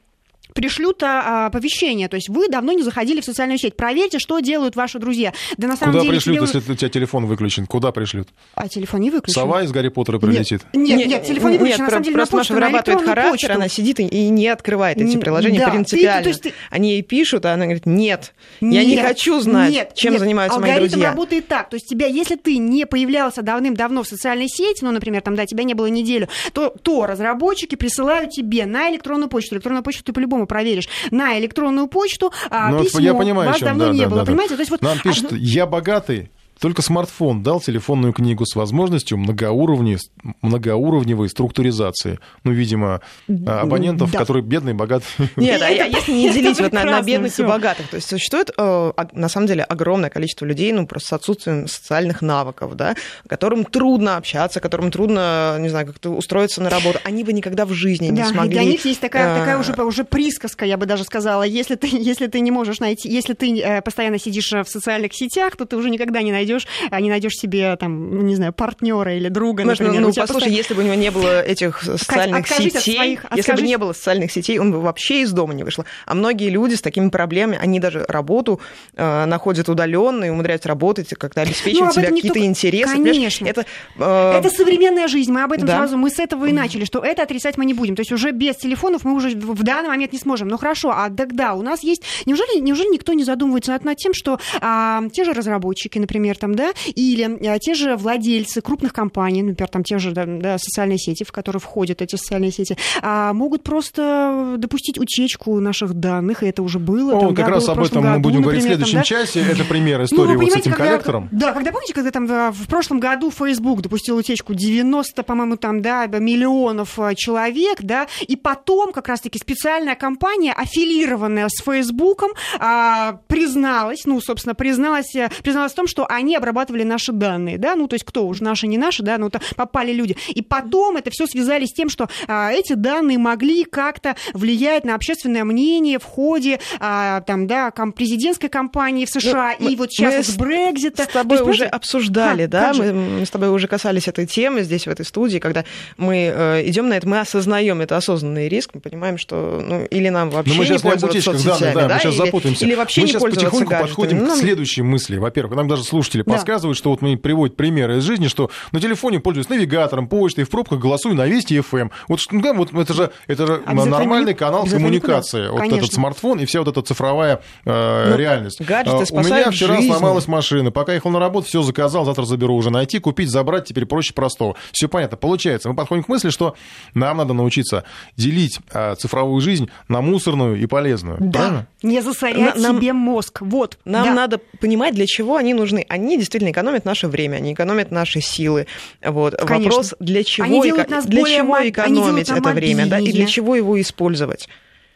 пришлют а, оповещение. То есть вы давно не заходили в социальную сеть. Проверьте, что делают ваши друзья. Да на самом Куда деле... пришлют, тебе- если у тебя телефон выключен? Куда пришлют? А телефон не выключен. Сова из Гарри Поттера прилетит? Нет, нет, телефон не Нет, выключен. на про- самом деле, просто на Маша почту, на вырабатывает электронную характер, почту. она сидит и- не открывает эти приложения да, ты- принципиально. то есть ты- Они ей пишут, а она говорит, нет, я не Нет, хочу знать, нет, чем нет. занимаются мои Алгоритм друзья. работает так. То есть тебя, если ты не появлялся давным-давно в социальной сети, ну, например, там, да, тебя не было неделю, то, то разработчики присылают тебе на электронную почту. Электронную почту ты по-любому проверишь. На электронную почту а, Ну, письмо. я понимаю, Вас чем, давно да, не да, было, да, да. понимаете? То есть вот Нам пишут, одно- я богатый, Только смартфон дал телефонную книгу с возможностью многоуровневой, многоуровневой структуризации. Ну, видимо, а, абонентов, Да. которые бедные, богатые. Нет, а если не делить вот на, на бедных и всё. богатых, то есть существует э, ог- на самом деле огромное количество людей, ну просто с отсутствием социальных навыков, да, которым трудно общаться, которым трудно, не знаю, как-то устроиться на работу. Они бы никогда в жизни не Да, и смогли. для них есть такая, э, такая уже, уже присказка, я бы даже сказала. Если ты, если ты не можешь найти, если ты э, постоянно сидишь э, в социальных сетях, то ты уже никогда не найдешь, не найдешь себе там, ну, не знаю, партнера или друга, Может, ну, например. ну, послушай, постоянно- если бы у него не было этих социальных откажись от сетей, своих- если бы откажись- не было социальных сетей, он бы вообще из дома не вышел. А многие люди с такими проблемами, они даже работу э, находят удаленно и умудряются работать, как-то Ну, обеспечивать об себя какие-то никто- интересы. Конечно. Это, э, Это современная жизнь, мы об этом да. сразу, мы с этого и начали, что это отрицать мы не будем. То есть уже без телефонов мы уже в в данный момент не сможем. Ну хорошо, а тогда у нас есть... Неужели, неужели никто не задумывается над, над тем, что а, те же разработчики, например, там, да, или а, те же владельцы крупных компаний, например, там те же да, да, социальные сети, в которые входят эти социальные сети, а, могут просто допустить утечку наших данных, и это уже было. О, там, как да, раз об этом мы году, будем говорить в например, там, следующем да. часе. Это пример Ну, истории вы вот с этим когда- коллектором. Да, когда помните, когда там э, в прошлом году Facebook допустил утечку 90, по-моему, там, да, миллионов э, человек, да, и потом как раз-таки специальная компания, аффилированная с Фейсбуком, а, призналась, ну, собственно, призналась, э, призналась в том, что они обрабатывали наши данные, да, ну, то есть кто уж наши, не наши, да, ну, то попали люди. И потом это все связали с тем, что а, эти данные могли как-то влиять на общественное мнение в ходе, а, там, да, ком- президентской кампании в США, Ну, и мы- вот сейчас мы с Брекзита. С тобой То есть, уже понимаете, обсуждали, Ха, да, мы, мы с тобой уже касались этой темы здесь, в этой студии, когда мы э, идем на это, мы осознаем это осознанный риск, мы понимаем, что ну, или нам вообще Но мы сейчас не пользоваться соцсетями, да, мы сейчас или, запутаемся. или вообще мы не сейчас пользоваться потихоньку гаджетами. подходим Ну, к следующей мысли. Во-первых, нам даже слушатели Да. подсказывают, что вот мы приводят примеры из жизни, что на телефоне пользуюсь навигатором, почтой, в пробках голосую на Вести FM. Вот, что- ну, да, вот это же, это же А нормальный не- канал коммуникации. Вот Конечно. этот смартфон и вся вот эта цифровая э, Ну, реальность. гаджеты А, У меня вчера жизни. сломалась машина. Пока ехал на работу, все заказал, завтра заберу уже. Найти, купить, забрать теперь проще простого. Все понятно. Получается, мы подходим к мысли, что нам надо научиться делить а, цифровую жизнь на мусорную и полезную. Да, Правильно? не засорять На- нам- себе мозг. Вот. Нам да. надо понимать, для чего они нужны. Они действительно экономят наше время, они экономят наши силы. Вот. Конечно. Вопрос, для чего, Они делают нас для более чего мо- они делают экономить это время, да, и для чего его использовать.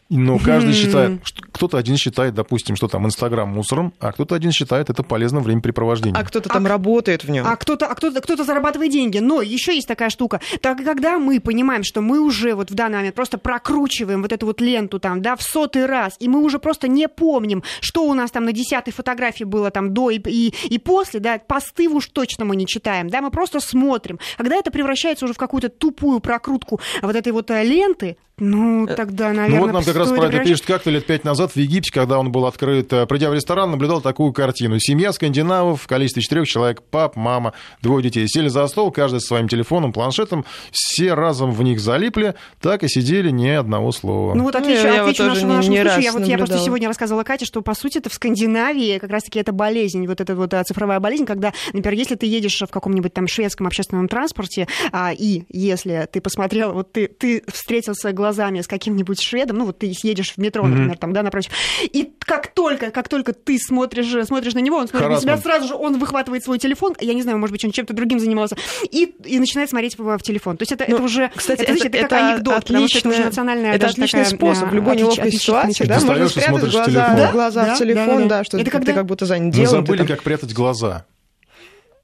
Но каждый считает, кто-то один считает, допустим, что там Инстаграм мусором, а кто-то один считает это полезным времяпрепровождением. А кто-то там работает в нем. А кто-то, а кто-то, кто-то зарабатывает деньги. Но еще есть такая штука. Так когда мы понимаем, что мы уже вот в данный момент просто прокручиваем вот эту вот ленту там, да, в сотый раз, и мы уже просто не помним, что у нас там на десятой фотографии было там до и, и, и после, да, посты уж точно мы не читаем, да, мы просто смотрим. Когда это превращается уже в какую-то тупую прокрутку вот этой вот э, ленты, ну, тогда, наверное, Ну вот нам как раз про это пишет, как-то лет пять назад в Египте, когда он был открыт, э, придя в ресторан, наблюдал такую картину. Семья скандинавов в количестве четырех человек, пап, мама, двое детей. Сели за стол, каждый со своим телефоном, планшетом, все разом в них залипли, так и сидели ни одного слова. Ну вот Ну, отвечу, я вот отвечу нашему, не- нашему не случаю. Я, вот, я просто сегодня рассказывала Кате, что, по сути, это в Скандинавии как раз-таки это болезнь, вот эта вот а, цифровая болезнь, когда, например, если ты едешь в каком-нибудь там шведском общественном транспорте, а, и если ты посмотрел, вот ты, ты встретился глазами с каким-нибудь шведом, ну вот ты едешь в метро, например, там, да, напротив, и как только, как только ты смотришь, смотришь на него, он смотрит на тебя, Харассмент. сразу же он выхватывает свой телефон, я не знаю, может быть, он чем-то другим занимался, и, и начинает смотреть в, в телефон. То есть это, Ну, это уже, Кстати, это, знаете, это, как анекдот, потому что это уже отличная- национальная Это отличный такая, способ в а, любой отлич- неловкой ситуации, да, можно спрятать в глаза, телефон. да, глаза Да, в телефон, да, да, да, да. что Это ты, когда- ты как будто занят Мы делом. ты забыли, там- как прятать глаза.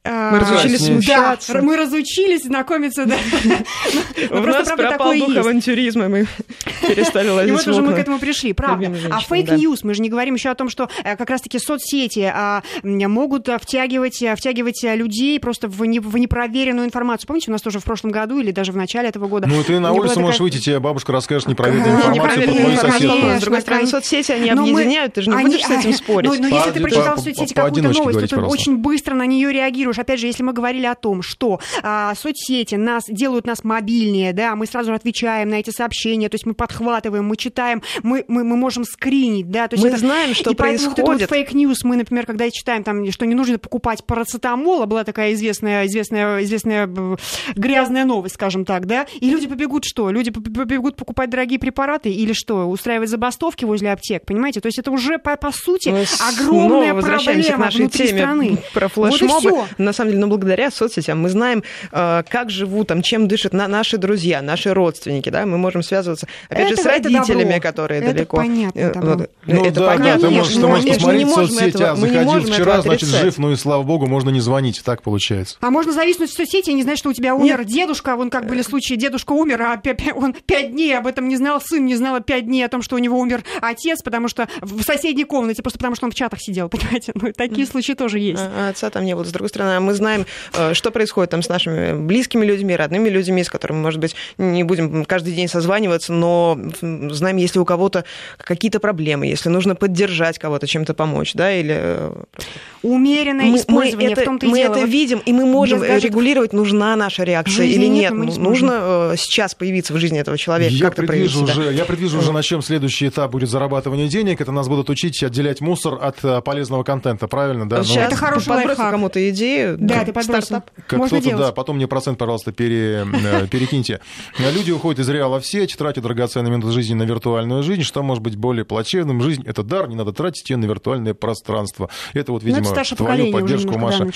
А, Мы разучились Да, смущаться. Да, мы разучились знакомиться, да. Ну, У нас пропал дух авантюризма, мы перестали И лазить вот в уже мы к этому пришли, правда. А fake news, мы же не говорим еще о том, что э, как раз-таки соцсети а, могут а, втягивать, а, втягивать а, людей просто в, не- в непроверенную информацию. Помните, у нас тоже в прошлом году или даже в начале этого года... Ну, ты на улицу можешь выйти, тебе бабушка расскажет непроверенную Не, информацию С другой стороны, соцсети, они мы- объединяют, ты же не будешь с этим спорить. Но, но если ты прочитал в соцсети какую-то новость, то ты очень быстро на нее реагируешь. Илюш, опять же, если мы говорили о том, что а, соцсети нас делают нас мобильнее, да, мы сразу отвечаем на эти сообщения, то есть мы подхватываем, мы читаем, мы, мы, мы можем скринить, да, то есть мы это, знаем, что и происходит. Вот это вот fake news, мы, например, когда читаем там, что не нужно покупать парацетамол, а была такая известная, известная, известная грязная новость, скажем так, да, и люди побегут что? Люди побегут покупать дорогие препараты или что? Устраивать забастовки возле аптек, понимаете? То есть это уже, по, по сути, мы огромная проблема к нашей внутри теме страны. про флешмобы. Вот на самом деле, ну, благодаря соцсетям мы знаем, э, как живут, там, чем дышат на наши друзья, наши родственники, да, мы можем связываться, опять это, же, с родителями, добро. которые это далеко. Понятно, добро. Ну, это да, понятно. ты можешь, ты можешь посмотреть в соцсети, этого, а заходил вчера, значит, жив, ну и слава богу, можно не звонить, так получается. А можно зависнуть в соцсети и не знать, что у тебя умер Нет. дедушка, вон как были случаи, дедушка умер, а он пять дней об этом не знал, сын не знал пять дней о том, что у него умер отец, потому что в соседней комнате, просто потому что он в чатах сидел, понимаете? Ну, такие случаи тоже есть. А, отца там не было. С другой стороны, мы знаем, что происходит там с нашими близкими людьми, родными людьми, с которыми, может быть, не будем каждый день созваниваться, но знаем, если у кого-то какие-то проблемы, если нужно поддержать кого-то, чем-то помочь, да, или... Умеренное мы, использование, мы это, в том-то мы и дело. это видим, и мы можем регулировать, нужна наша реакция или нет. нет нужно сейчас появиться в жизни этого человека, я как-то предвижу уже, Я предвижу уже, на чем следующий этап будет зарабатывания денег. Это нас будут учить отделять мусор от полезного контента, правильно? Да? Сейчас это хороший подбросил кому-то идею. Да, ты подбросил. Как Можно делать. Да, потом мне процент, пожалуйста, пере, перекиньте. Люди уходят из реала в сеть, тратят драгоценные минуты жизни на виртуальную жизнь. Что может быть более плачевным? Жизнь — это дар, не надо тратить ее на виртуальное пространство. Это вот, видимо, это твою поддержку, Маша.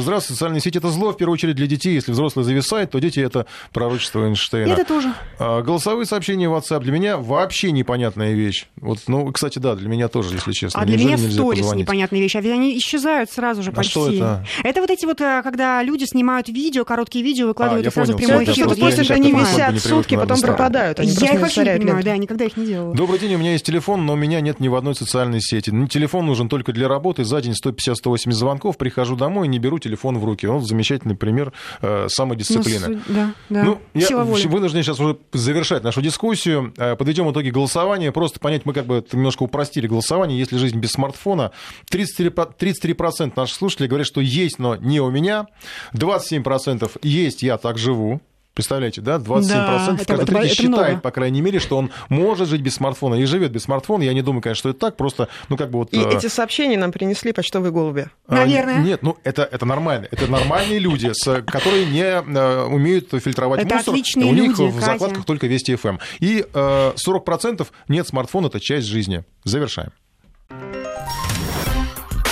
Здравствуйте, социальные сети — это зло, в первую очередь, для детей. Если взрослый зависает, то дети — это пророчество Эйнштейна. Это тоже. Голосовые сообщения в WhatsApp для меня вообще непонятная вещь. Вот, ну, кстати, да, для меня тоже, если честно. А для меня в сторис непонятная вещь. А ведь они исчезают сразу же а почти. Что это? это вот эти вот, когда люди снимают видео, короткие видео, выкладывают а, их сразу понял, в прямой эфир. Вот после что они висят сутки, потом пропадают. Они я их вообще не понимаю, да, никогда их не делала. Добрый день, у меня есть телефон, но у меня нет ни в одной социальной сети. Телефон нужен только для работы. За день 150-180 звонков, прихожу домой и не беру телефон в руки. Он замечательный пример э, самодисциплины. Ну, да, да. Ну, я вынужден сейчас уже завершать нашу дискуссию. Подведем итоги голосования. Просто понять, мы как бы немножко упростили голосование. Если жизнь без смартфона, 33%, 33% наших слушателей говорят, что есть, но не у меня. 27% есть, я так живу. Представляете, да? 27% да, это, каждый третий считает, много. по крайней мере, что он может жить без смартфона и живет без смартфона. Я не думаю, конечно, что это так, просто, ну, как бы вот... И э... эти сообщения нам принесли почтовые голуби. Наверное. А, нет, ну, это, это нормально. Это нормальные люди, с, которые не э, умеют фильтровать это мусор. Отличные у них люди, в закладках только Вести ФМ. И э, 40% нет смартфона, это часть жизни. Завершаем.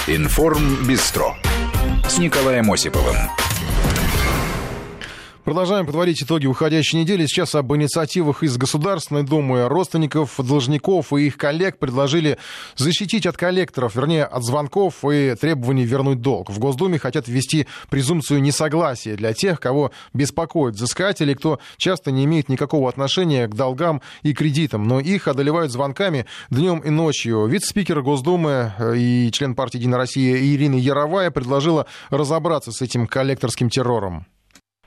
Информ Бистро с Николаем Осиповым. Продолжаем подводить итоги уходящей недели. Сейчас об инициативах из Государственной Думы. Родственников, должников и их коллег предложили защитить от коллекторов, вернее, от звонков и требований вернуть долг. В Госдуме хотят ввести презумпцию несогласия для тех, кого беспокоит взыскатели, кто часто не имеет никакого отношения к долгам и кредитам, но их одолевают звонками днем и ночью. Вице-спикер Госдумы и член партии «Единая Россия» Ирина Яровая предложила разобраться с этим коллекторским террором.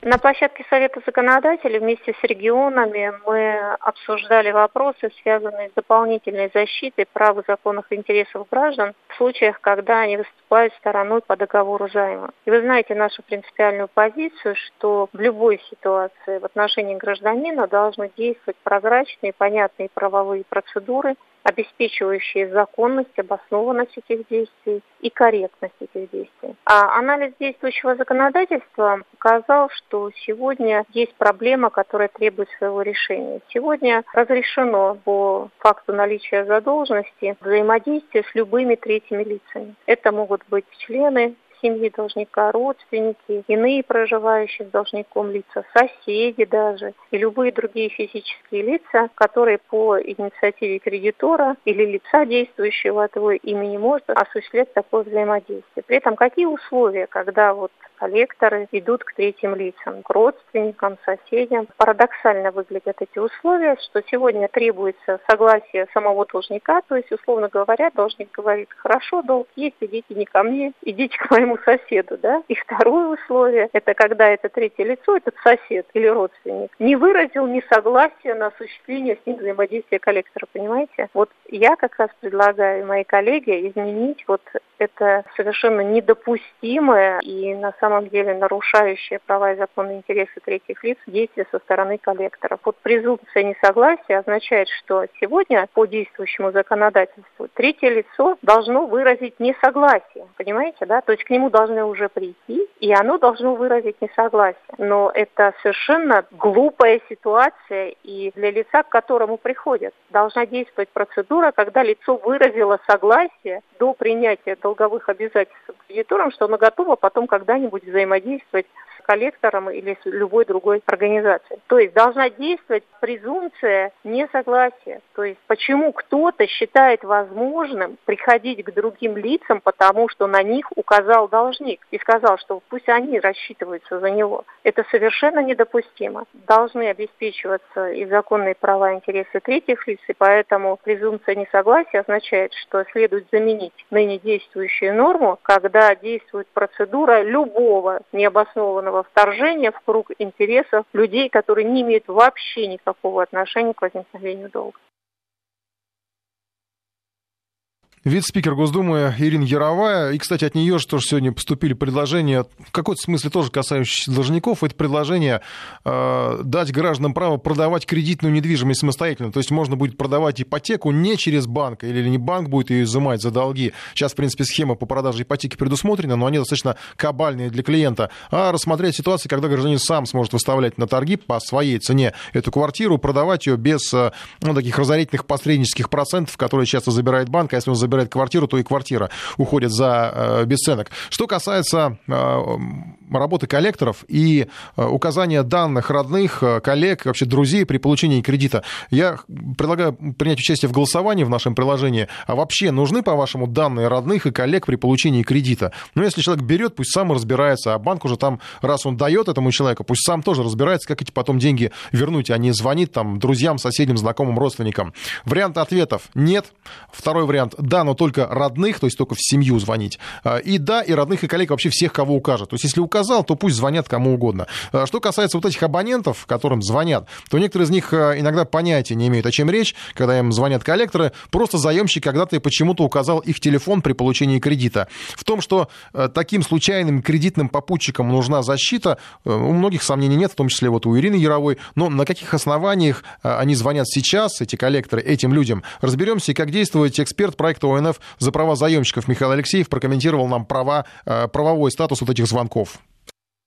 На площадке Совета законодателей вместе с регионами мы обсуждали вопросы, связанные с дополнительной защитой прав и законных интересов граждан в случаях, когда они выступают стороной по договору займа. И вы знаете нашу принципиальную позицию, что в любой ситуации в отношении гражданина должны действовать прозрачные, понятные правовые процедуры, обеспечивающие законность, обоснованность этих действий и корректность этих действий. А анализ действующего законодательства показал, что сегодня есть проблема, которая требует своего решения. Сегодня разрешено по факту наличия задолженности взаимодействие с любыми третьими лицами. Это могут быть члены семьи должника, родственники, иные проживающие с должником лица, соседи даже, и любые другие физические лица, которые по инициативе кредитора или лица, действующего от его имени, может осуществлять такое взаимодействие. При этом какие условия, когда вот коллекторы идут к третьим лицам, к родственникам, соседям. Парадоксально выглядят эти условия, что сегодня требуется согласие самого должника, то есть, условно говоря, должник говорит, хорошо, долг есть, идите не ко мне, идите к моему своему соседу, да. И второе условие, это когда это третье лицо, этот сосед или родственник, не выразил несогласия на осуществление с ним взаимодействия коллектора, понимаете? Вот я как раз предлагаю, мои коллеги, изменить вот это совершенно недопустимое и на самом деле нарушающее права и законные интересы третьих лиц действия со стороны коллекторов. Вот презумпция несогласия означает, что сегодня по действующему законодательству третье лицо должно выразить несогласие, понимаете, да? То есть к нему должны уже прийти, и оно должно выразить несогласие. Но это совершенно глупая ситуация, и для лица, к которому приходят, должна действовать процедура, когда лицо выразило согласие до принятия долговых обязательств кредиторам, что оно готово потом когда-нибудь взаимодействовать коллектором или с любой другой организацией. То есть должна действовать презумпция несогласия. То есть почему кто-то считает возможным приходить к другим лицам, потому что на них указал должник и сказал, что пусть они рассчитываются за него. Это совершенно недопустимо. Должны обеспечиваться и законные права и интересы третьих лиц, и поэтому презумпция несогласия означает, что следует заменить ныне действующую норму, когда действует процедура любого необоснованного вторжения в круг интересов людей, которые не имеют вообще никакого отношения к возникновению долга. Вице-спикер Госдумы Ирина Яровая. И, кстати, от нее же тоже сегодня поступили предложения, в какой-то смысле тоже касающиеся должников. Это предложение э, дать гражданам право продавать кредитную недвижимость самостоятельно. То есть можно будет продавать ипотеку не через банк, или не банк будет ее изымать за долги. Сейчас, в принципе, схема по продаже ипотеки предусмотрена, но они достаточно кабальные для клиента. А рассмотреть ситуацию, когда гражданин сам сможет выставлять на торги по своей цене эту квартиру, продавать ее без э, ну, таких разорительных посреднических процентов, которые часто забирает банк, а если он забирает забирает квартиру, то и квартира уходит за э, бесценок. Что касается э, работы коллекторов и э, указания данных родных, э, коллег, вообще друзей при получении кредита, я предлагаю принять участие в голосовании в нашем приложении. А вообще нужны, по-вашему, данные родных и коллег при получении кредита? Ну, если человек берет, пусть сам разбирается, а банк уже там, раз он дает этому человеку, пусть сам тоже разбирается, как эти потом деньги вернуть, а не звонит там друзьям, соседям, знакомым, родственникам. Вариант ответов нет. Второй вариант – да, но только родных, то есть только в семью звонить. А, и да, и родных, и коллег вообще всех, кого укажет. То есть если указал, то пусть звонят кому угодно. А, что касается вот этих абонентов, которым звонят, то некоторые из них а, иногда понятия не имеют, о чем речь, когда им звонят коллекторы. Просто заемщик когда-то почему-то указал их телефон при получении кредита. В том, что таким случайным кредитным попутчикам нужна защита, у многих сомнений нет, в том числе вот у Ирины Яровой. Но на каких основаниях они звонят сейчас, эти коллекторы, этим людям? Разберемся, как действует эксперт проекта ОНФ за права заемщиков Михаил Алексеев прокомментировал нам права, э, правовой статус вот этих звонков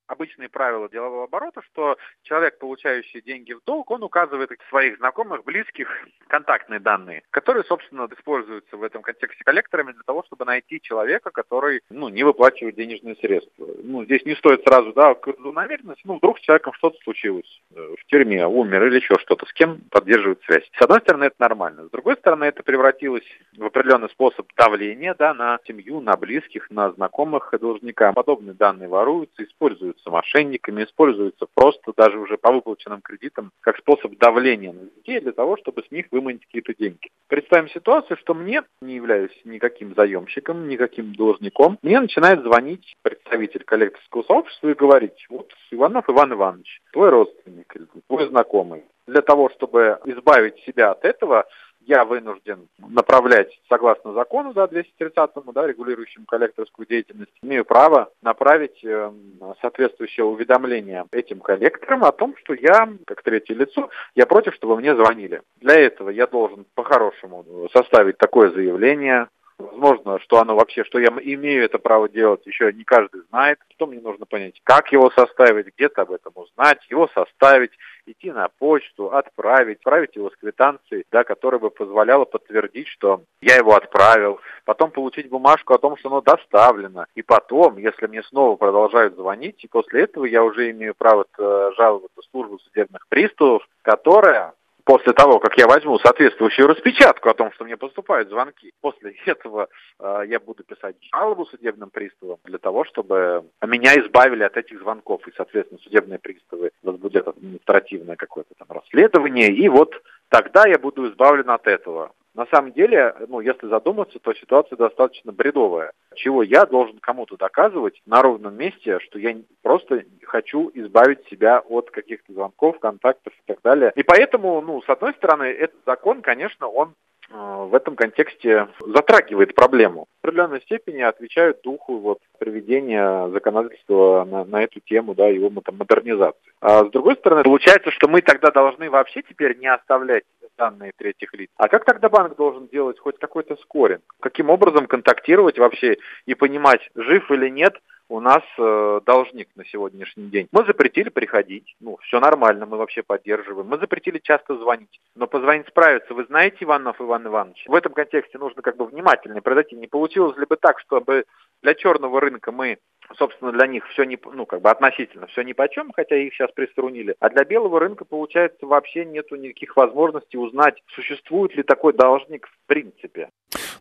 обычные правила делового оборота, что человек, получающий деньги в долг, он указывает своих знакомых, близких, контактные данные, которые, собственно, используются в этом контексте коллекторами для того, чтобы найти человека, который, ну, не выплачивает денежные средства. Ну, здесь не стоит сразу, да, намеренность, ну, вдруг с человеком что-то случилось э, в тюрьме, умер или еще что-то, с кем поддерживает связь. С одной стороны, это нормально. С другой стороны, это превратилось в определенный способ давления, да, на семью, на близких, на знакомых должника. Подобные данные воруются, используются используются мошенниками, используются просто даже уже по выплаченным кредитам как способ давления на людей для того, чтобы с них выманить какие-то деньги. Представим ситуацию, что мне, не являюсь никаким заемщиком, никаким должником, мне начинает звонить представитель коллекторского сообщества и говорить, вот Иванов Иван Иванович, твой родственник твой знакомый. Для того, чтобы избавить себя от этого, я вынужден направлять, согласно закону, да, 230-му, да, регулирующему коллекторскую деятельность, имею право направить э, соответствующее уведомление этим коллекторам о том, что я, как третье лицо, я против, чтобы мне звонили. Для этого я должен по-хорошему составить такое заявление, Возможно, что оно вообще, что я имею это право делать, еще не каждый знает. Что мне нужно понять? Как его составить, где-то об этом узнать, его составить, идти на почту, отправить, отправить его с квитанцией, да, которая бы позволяла подтвердить, что я его отправил, потом получить бумажку о том, что оно доставлено, и потом, если мне снова продолжают звонить, и после этого я уже имею право э, жаловаться в службу судебных приставов, которая после того, как я возьму соответствующую распечатку о том, что мне поступают звонки, после этого э, я буду писать жалобу судебным приставам для того, чтобы меня избавили от этих звонков. И, соответственно, судебные приставы возбудят административное какое-то там расследование. И вот тогда я буду избавлен от этого. На самом деле, ну, если задуматься, то ситуация достаточно бредовая. Чего я должен кому-то доказывать на ровном месте, что я просто хочу избавить себя от каких-то звонков, контактов и так далее. И поэтому, ну, с одной стороны, этот закон, конечно, он Э, в этом контексте затрагивает проблему. В определенной степени отвечают духу вот, приведения законодательства на, на эту тему, да, его там, модернизации. А с другой стороны, получается, что мы тогда должны вообще теперь не оставлять данные третьих лиц. А как тогда банк должен делать хоть какой-то скоринг? Каким образом контактировать вообще и понимать, жив или нет у нас э, должник на сегодняшний день. Мы запретили приходить, ну, все нормально, мы вообще поддерживаем. Мы запретили часто звонить, но позвонить справиться. Вы знаете Иванов Иван Иванович? В этом контексте нужно как бы внимательно подойти. Не получилось ли бы так, чтобы для черного рынка мы собственно, для них все не, ну, как бы относительно все ни по чем, хотя их сейчас приструнили. А для белого рынка, получается, вообще нету никаких возможностей узнать, существует ли такой должник в принципе.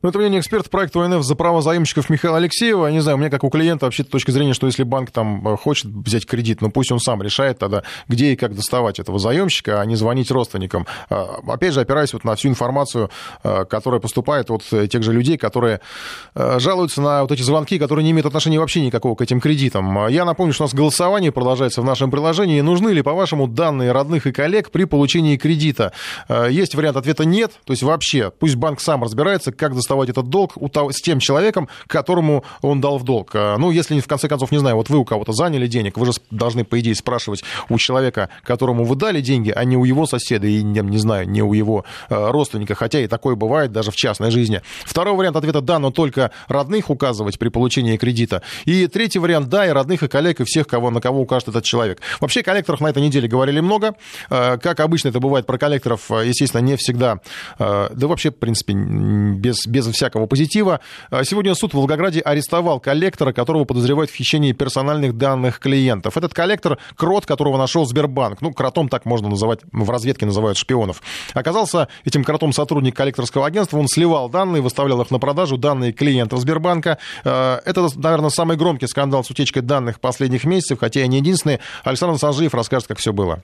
Ну, это мнение эксперта проекта ОНФ за право заемщиков Михаила Алексеева. Я не знаю, у меня как у клиента вообще точка зрения, что если банк там э, хочет взять кредит, ну пусть он сам решает тогда, где и как доставать этого заемщика, а не звонить родственникам. А, опять же, опираясь вот на всю информацию, э, которая поступает от тех же людей, которые э, жалуются на вот эти звонки, которые не имеют отношения вообще никакого к этим кредитам. Я напомню, что у нас голосование продолжается в нашем приложении. Нужны ли, по-вашему, данные родных и коллег при получении кредита? Есть вариант ответа нет, то есть вообще пусть банк сам разбирается, как доставать этот долг с тем человеком, которому он дал в долг. А, ну, если, в конце концов, не знаю, вот вы у кого-то заняли денег, вы же должны, по идее, спрашивать у человека, которому вы дали деньги, а не у его соседа и, не, знаю, не у его а, родственника, хотя и такое бывает даже в частной жизни. Второй вариант ответа «да», но только родных указывать при получении кредита. И третий вариант «да», и родных, и коллег, и всех, кого, на кого укажет этот человек. Вообще, коллекторов на этой неделе говорили много. А, как обычно это бывает про коллекторов, естественно, не всегда, да вообще, в принципе, без, без всякого позитива. Сегодня суд в Волгограде арестовал коллектора, которого подозревают в хищении персональных данных клиентов. Этот коллектор — крот, которого нашел Сбербанк. Ну, кротом так можно называть, в разведке называют шпионов. Оказался этим кротом сотрудник коллекторского агентства. Он сливал данные, выставлял их на продажу, данные клиентов Сбербанка. Это, наверное, самый громкий скандал с утечкой данных последних месяцев, хотя и не единственный. Александр Санжиев расскажет, как все было.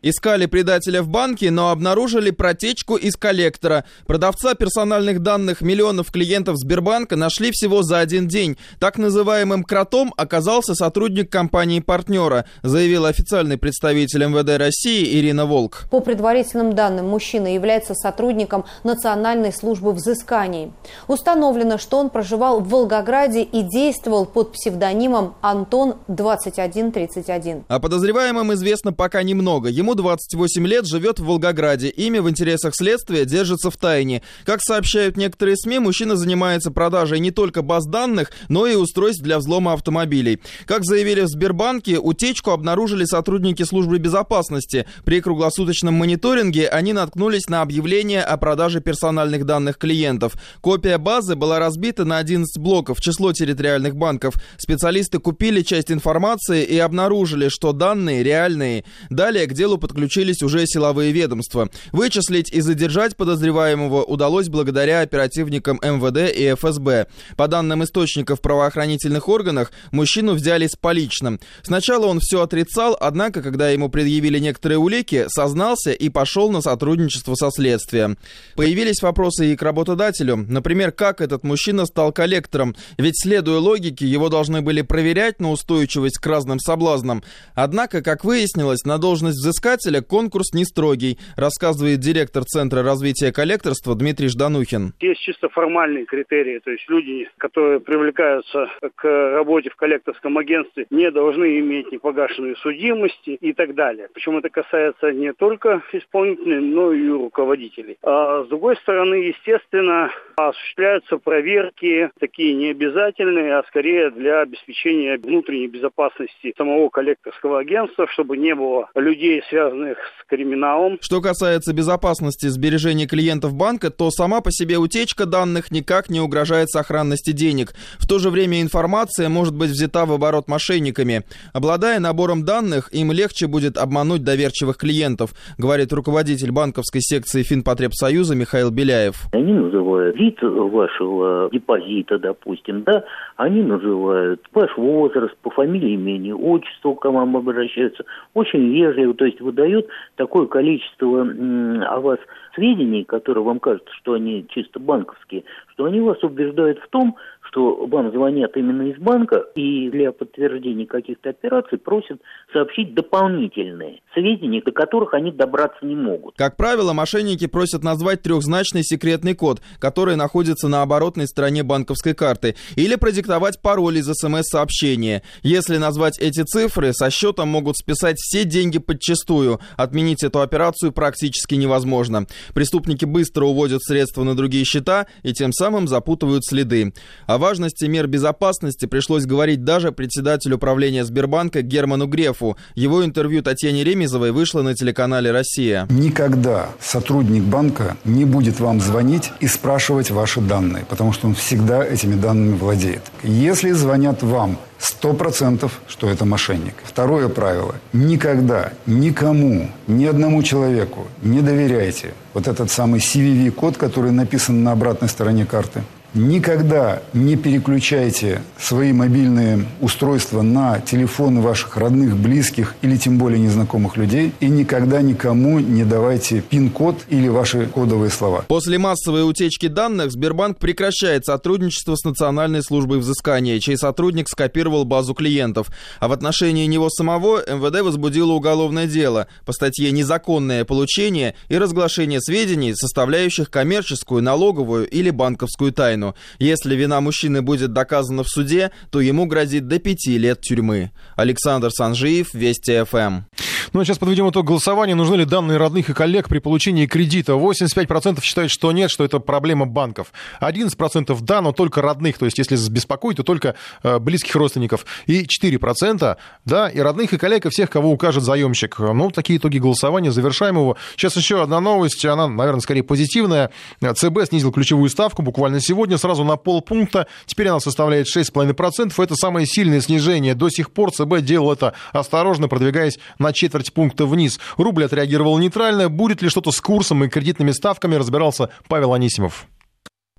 Искали предателя в банке, но обнаружили протечку из коллектора. Продавца персональных данных миллионов клиентов Сбербанка нашли всего за один день. Так называемым кротом оказался сотрудник компании-партнера, заявил официальный представитель МВД России Ирина Волк. По предварительным данным, мужчина является сотрудником Национальной службы взысканий. Установлено, что он проживал в Волгограде и действовал под псевдонимом Антон 2131. О подозреваемом известно пока немного. Ему Ему 28 лет, живет в Волгограде. Имя в интересах следствия держится в тайне. Как сообщают некоторые СМИ, мужчина занимается продажей не только баз данных, но и устройств для взлома автомобилей. Как заявили в Сбербанке, утечку обнаружили сотрудники службы безопасности. При круглосуточном мониторинге они наткнулись на объявление о продаже персональных данных клиентов. Копия базы была разбита на 11 блоков, число территориальных банков. Специалисты купили часть информации и обнаружили, что данные реальные. Далее к делу подключились уже силовые ведомства. Вычислить и задержать подозреваемого удалось благодаря оперативникам МВД и ФСБ. По данным источников правоохранительных органах, мужчину взяли с поличным. Сначала он все отрицал, однако, когда ему предъявили некоторые улики, сознался и пошел на сотрудничество со следствием. Появились вопросы и к работодателю. Например, как этот мужчина стал коллектором? Ведь, следуя логике, его должны были проверять на устойчивость к разным соблазнам. Однако, как выяснилось, на должность взыскания взыскателя конкурс не строгий, рассказывает директор Центра развития коллекторства Дмитрий Жданухин. Есть чисто формальные критерии, то есть люди, которые привлекаются к работе в коллекторском агентстве, не должны иметь непогашенные судимости и так далее. Причем это касается не только исполнителей, но и руководителей. А с другой стороны, естественно, осуществляются проверки, такие необязательные, а скорее для обеспечения внутренней безопасности самого коллекторского агентства, чтобы не было людей, связанных с криминалом. Что касается безопасности сбережений клиентов банка, то сама по себе утечка данных никак не угрожает сохранности денег. В то же время информация может быть взята в оборот мошенниками. Обладая набором данных, им легче будет обмануть доверчивых клиентов, говорит руководитель банковской секции Финпотребсоюза Михаил Беляев. Они называют вид вашего депозита, допустим, да, они называют ваш возраст, по фамилии, имени, отчеству к вам обращаются. Очень вежливо, то есть выдает такое количество о вас сведений, которые вам кажутся, что они чисто банковские, что они вас убеждают в том, что вам звонят именно из банка и для подтверждения каких-то операций просят сообщить дополнительные сведения, до которых они добраться не могут. Как правило, мошенники просят назвать трехзначный секретный код, который находится на оборотной стороне банковской карты, или продиктовать пароль из смс-сообщения. Если назвать эти цифры, со счета могут списать все деньги подчистую. Отменить эту операцию практически невозможно. Преступники быстро уводят средства на другие счета и тем самым запутывают следы. О важности мер безопасности пришлось говорить даже председателю управления Сбербанка Герману Грефу. Его интервью Татьяне Ремезовой вышло на телеканале «Россия». Никогда сотрудник банка не будет вам звонить и спрашивать ваши данные, потому что он всегда этими данными владеет. Если звонят вам Сто процентов, что это мошенник. Второе правило. Никогда, никому, ни одному человеку не доверяйте вот этот самый CVV-код, который написан на обратной стороне карты. Никогда не переключайте свои мобильные устройства на телефоны ваших родных, близких или тем более незнакомых людей. И никогда никому не давайте пин-код или ваши кодовые слова. После массовой утечки данных Сбербанк прекращает сотрудничество с Национальной службой взыскания, чей сотрудник скопировал базу клиентов. А в отношении него самого МВД возбудило уголовное дело по статье «Незаконное получение и разглашение сведений, составляющих коммерческую, налоговую или банковскую тайну» тайну. Если вина мужчины будет доказана в суде, то ему грозит до пяти лет тюрьмы. Александр Санжиев, Вести ФМ. Ну а сейчас подведем итог голосования. Нужны ли данные родных и коллег при получении кредита? 85% считают, что нет, что это проблема банков. 11% да, но только родных. То есть если беспокоит, то только э, близких родственников. И 4% да, и родных, и коллег, и всех, кого укажет заемщик. Ну, такие итоги голосования. Завершаем его. Сейчас еще одна новость. Она, наверное, скорее позитивная. ЦБ снизил ключевую ставку буквально сегодня сразу на полпункта. Теперь она составляет 6,5%. Это самое сильное снижение. До сих пор ЦБ делал это осторожно, продвигаясь на четверть пункта вниз. Рубль отреагировал нейтрально. Будет ли что-то с курсом и кредитными ставками, разбирался Павел Анисимов.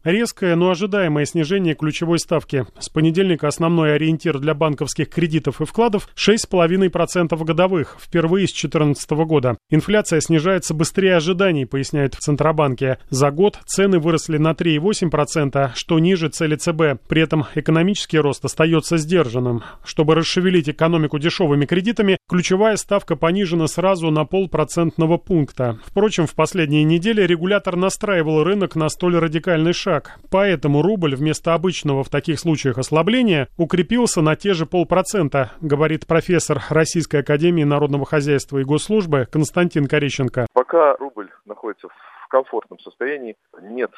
Резкое, но ожидаемое снижение ключевой ставки. С понедельника основной ориентир для банковских кредитов и вкладов 6,5% годовых, впервые с 2014 года. Инфляция снижается быстрее ожиданий, поясняют в Центробанке. За год цены выросли на 3,8%, что ниже цели ЦБ. При этом экономический рост остается сдержанным. Чтобы расшевелить экономику дешевыми кредитами, ключевая ставка понижена сразу на полпроцентного пункта. Впрочем, в последние недели регулятор настраивал рынок на столь радикальный шаг шаг. Поэтому рубль вместо обычного в таких случаях ослабления укрепился на те же полпроцента, говорит профессор Российской Академии Народного Хозяйства и Госслужбы Константин Корещенко. Пока рубль находится в комфортном состоянии, нет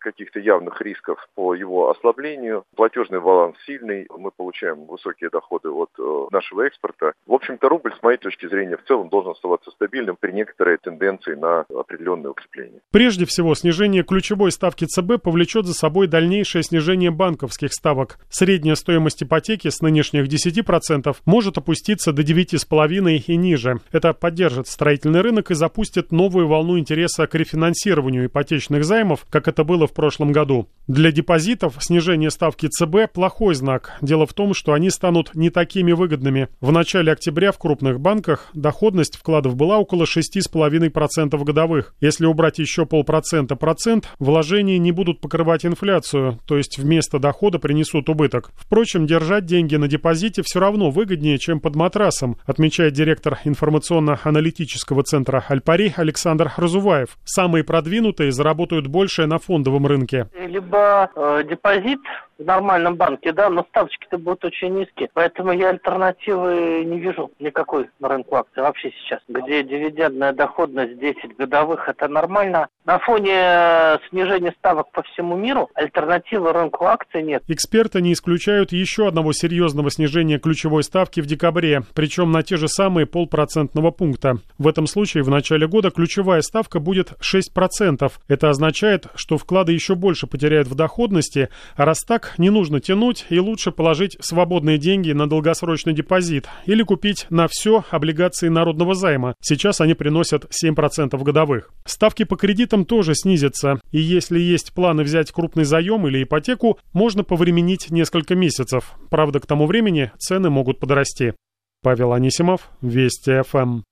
каких-то явных рисков по его ослаблению. Платежный баланс сильный, мы получаем высокие доходы от э, нашего экспорта. В общем-то, рубль, с моей точки зрения, в целом должен оставаться стабильным при некоторой тенденции на определенное укрепление. Прежде всего, снижение ключевой ставки ЦБ повлечет за собой дальнейшее снижение банковских ставок. Средняя стоимость ипотеки с нынешних 10% может опуститься до 9,5% и ниже. Это поддержит строительный рынок и запустит новую волну интереса к рефинансированию финансированию ипотечных займов, как это было в прошлом году. Для депозитов снижение ставки ЦБ – плохой знак. Дело в том, что они станут не такими выгодными. В начале октября в крупных банках доходность вкладов была около 6,5% годовых. Если убрать еще полпроцента процент, вложения не будут покрывать инфляцию, то есть вместо дохода принесут убыток. Впрочем, держать деньги на депозите все равно выгоднее, чем под матрасом, отмечает директор информационно-аналитического центра «Альпари» Александр Разуваев. Самый самые продвинутые заработают больше на фондовом рынке. Либо э, депозит в нормальном банке, да, но ставочки-то будут очень низкие. Поэтому я альтернативы не вижу никакой на рынку акций вообще сейчас. Где дивидендная доходность 10 годовых, это нормально. На фоне э, снижения ставок по всему миру альтернативы рынку акций нет. Эксперты не исключают еще одного серьезного снижения ключевой ставки в декабре, причем на те же самые полпроцентного пункта. В этом случае в начале года ключевая ставка будет 6%. Это означает, что вклады еще больше потеряют в доходности, а раз так, не нужно тянуть и лучше положить свободные деньги на долгосрочный депозит или купить на все облигации народного займа. Сейчас они приносят 7% годовых. Ставки по кредитам тоже снизятся, и если есть планы взять крупный заем или ипотеку, можно повременить несколько месяцев. Правда, к тому времени цены могут подрасти. Павел Анисимов, Вести ФМ.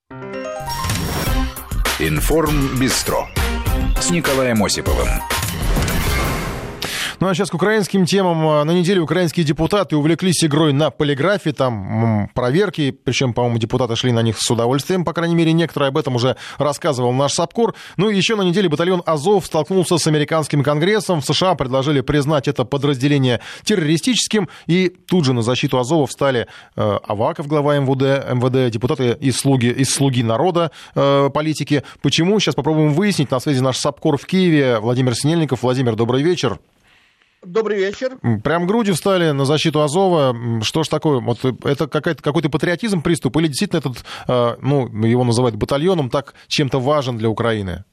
Информ Бистро с Николаем Осиповым. Ну а сейчас к украинским темам. А, на неделе украинские депутаты увлеклись игрой на полиграфе, там проверки, причем, по-моему, депутаты шли на них с удовольствием, по крайней мере, некоторые об этом уже рассказывал наш САПКОР. Ну и еще на неделе батальон Азов столкнулся с американским конгрессом. В США предложили признать это подразделение террористическим, и тут же на защиту Азова встали э, Аваков, глава МВД, МВД, депутаты из слуги, из слуги народа, э, политики. Почему? Сейчас попробуем выяснить. На связи наш САПКОР в Киеве. Владимир Синельников. Владимир, добрый вечер. Добрый вечер. Прям грудью встали на защиту Азова. Что ж такое? Вот это какой-то, какой-то патриотизм приступ или действительно этот, э, ну, его называют батальоном, так чем-то важен для Украины?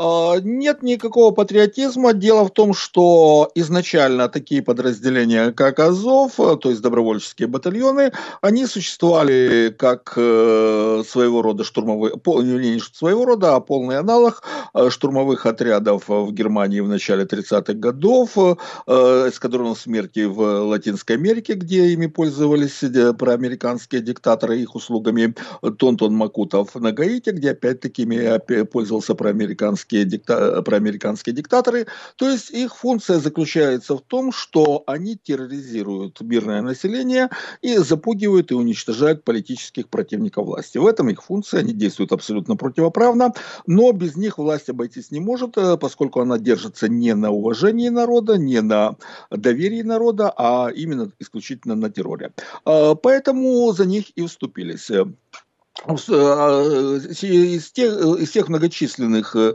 А, нет никакого патриотизма. Дело в том, что изначально такие подразделения, как Азов, то есть добровольческие батальоны, они существовали как э, своего рода штурмовые, не своего рода, а полный аналог э, штурмовых отрядов в Германии в начале 30-х годов, э, эскадронов смерти в Латинской Америке, где ими пользовались проамериканские диктаторы их услугами, Тонтон Макутов на Гаити, где опять-таки пользовался проамериканский проамериканские, дикта... проамериканские диктаторы. То есть их функция заключается в том, что они терроризируют мирное население и запугивают и уничтожают политических противников власти. В этом их функция, они действуют абсолютно противоправно, но без них власть обойтись не может, э, поскольку она держится не на уважении народа, не на доверии народа, а именно исключительно на терроре. Э, поэтому за них и вступились. А, из тех, из тех многочисленных э,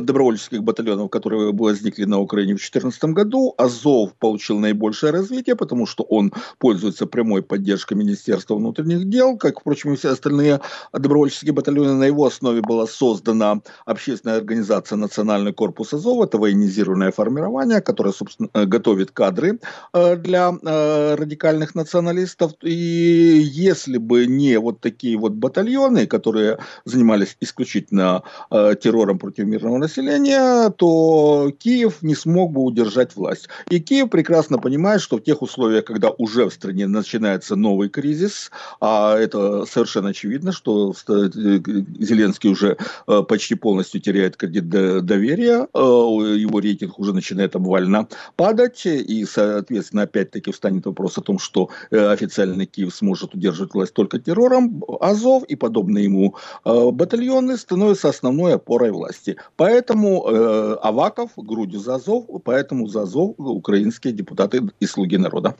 добровольческих батальонов, которые возникли на Украине в 2014 году, Азов получил наибольшее развитие, потому что он пользуется прямой поддержкой Министерства внутренних дел, как, впрочем, и все остальные добровольческие батальоны. На его основе была создана общественная организация Национальный корпус Азов, это военизированное формирование, которое, собственно, э, готовит кадры э, для радикальных националистов. И если бы не вот такие вот батальоны, батальоны, которые занимались исключительно э, террором против мирного населения, то Киев не смог бы удержать власть. И Киев прекрасно понимает, что в тех условиях, когда уже в стране начинается новый кризис, а это совершенно очевидно, что э, Зеленский уже э, почти полностью теряет кредит доверия, э, его рейтинг уже начинает обвально падать, и, соответственно, опять-таки встанет вопрос о том, что официальный Киев сможет удерживать власть только террором. Азов подобные ему э, батальоны становятся основной опорой власти. Поэтому э, Аваков грудью за Азов, поэтому за Азов украинские депутаты и слуги народа.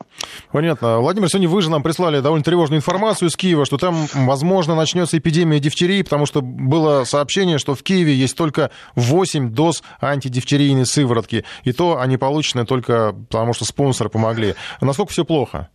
Понятно. Владимир, сегодня вы же нам прислали довольно тревожную информацию из Киева, что там, возможно, начнется эпидемия дифтерии, потому что было сообщение, что в Киеве есть только 8 доз антидифтерийной сыворотки. И то они получены только потому, что спонсоры помогли. Насколько все плохо?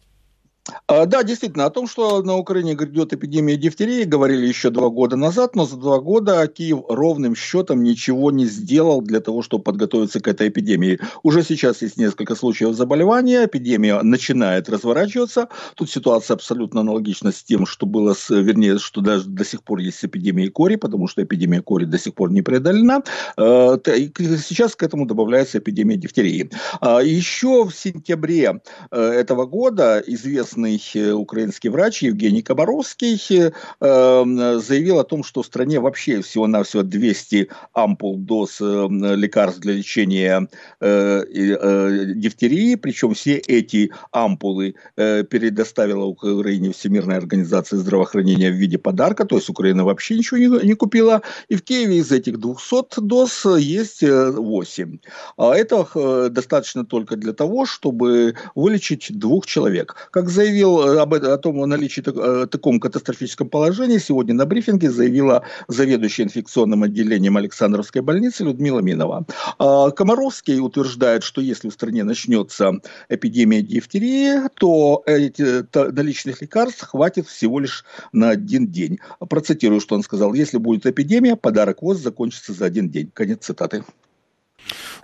А, да, действительно, о том, что на Украине грядет эпидемия дифтерии, говорили еще два года назад, но за два года Киев ровным счетом ничего не сделал для того, чтобы подготовиться к этой эпидемии. Уже сейчас есть несколько случаев заболевания, эпидемия начинает разворачиваться. Тут ситуация абсолютно аналогична с тем, что было, с, вернее, что даже до сих пор есть эпидемия кори, потому что эпидемия кори до сих пор не преодолена. А, сейчас к этому добавляется эпидемия дифтерии. А, еще в сентябре э, этого года известно известный э, украинский врач Евгений Кабаровский э, эм, заявил о том, что в стране вообще всего-навсего 200 ампул доз э, лекарств для лечения дифтерии, причем все эти ампулы предоставила Украине Всемирная организация здравоохранения в виде подарка, то есть Украина вообще ничего не, не купила, и в Киеве из этих 200 доз есть 8. А этого достаточно только для того, чтобы вылечить двух человек. Как заявил заявил э, об, о том, о наличии так, о э, таком катастрофическом положении, сегодня на брифинге заявила заведующая инфекционным отделением Александровской больницы Людмила Минова. А, Комаровский утверждает, что если в стране начнется эпидемия дифтерии, то эти, то наличных лекарств хватит всего лишь на один день. Процитирую, что он сказал. Если будет эпидемия, подарок ВОЗ закончится за один день. Конец цитаты.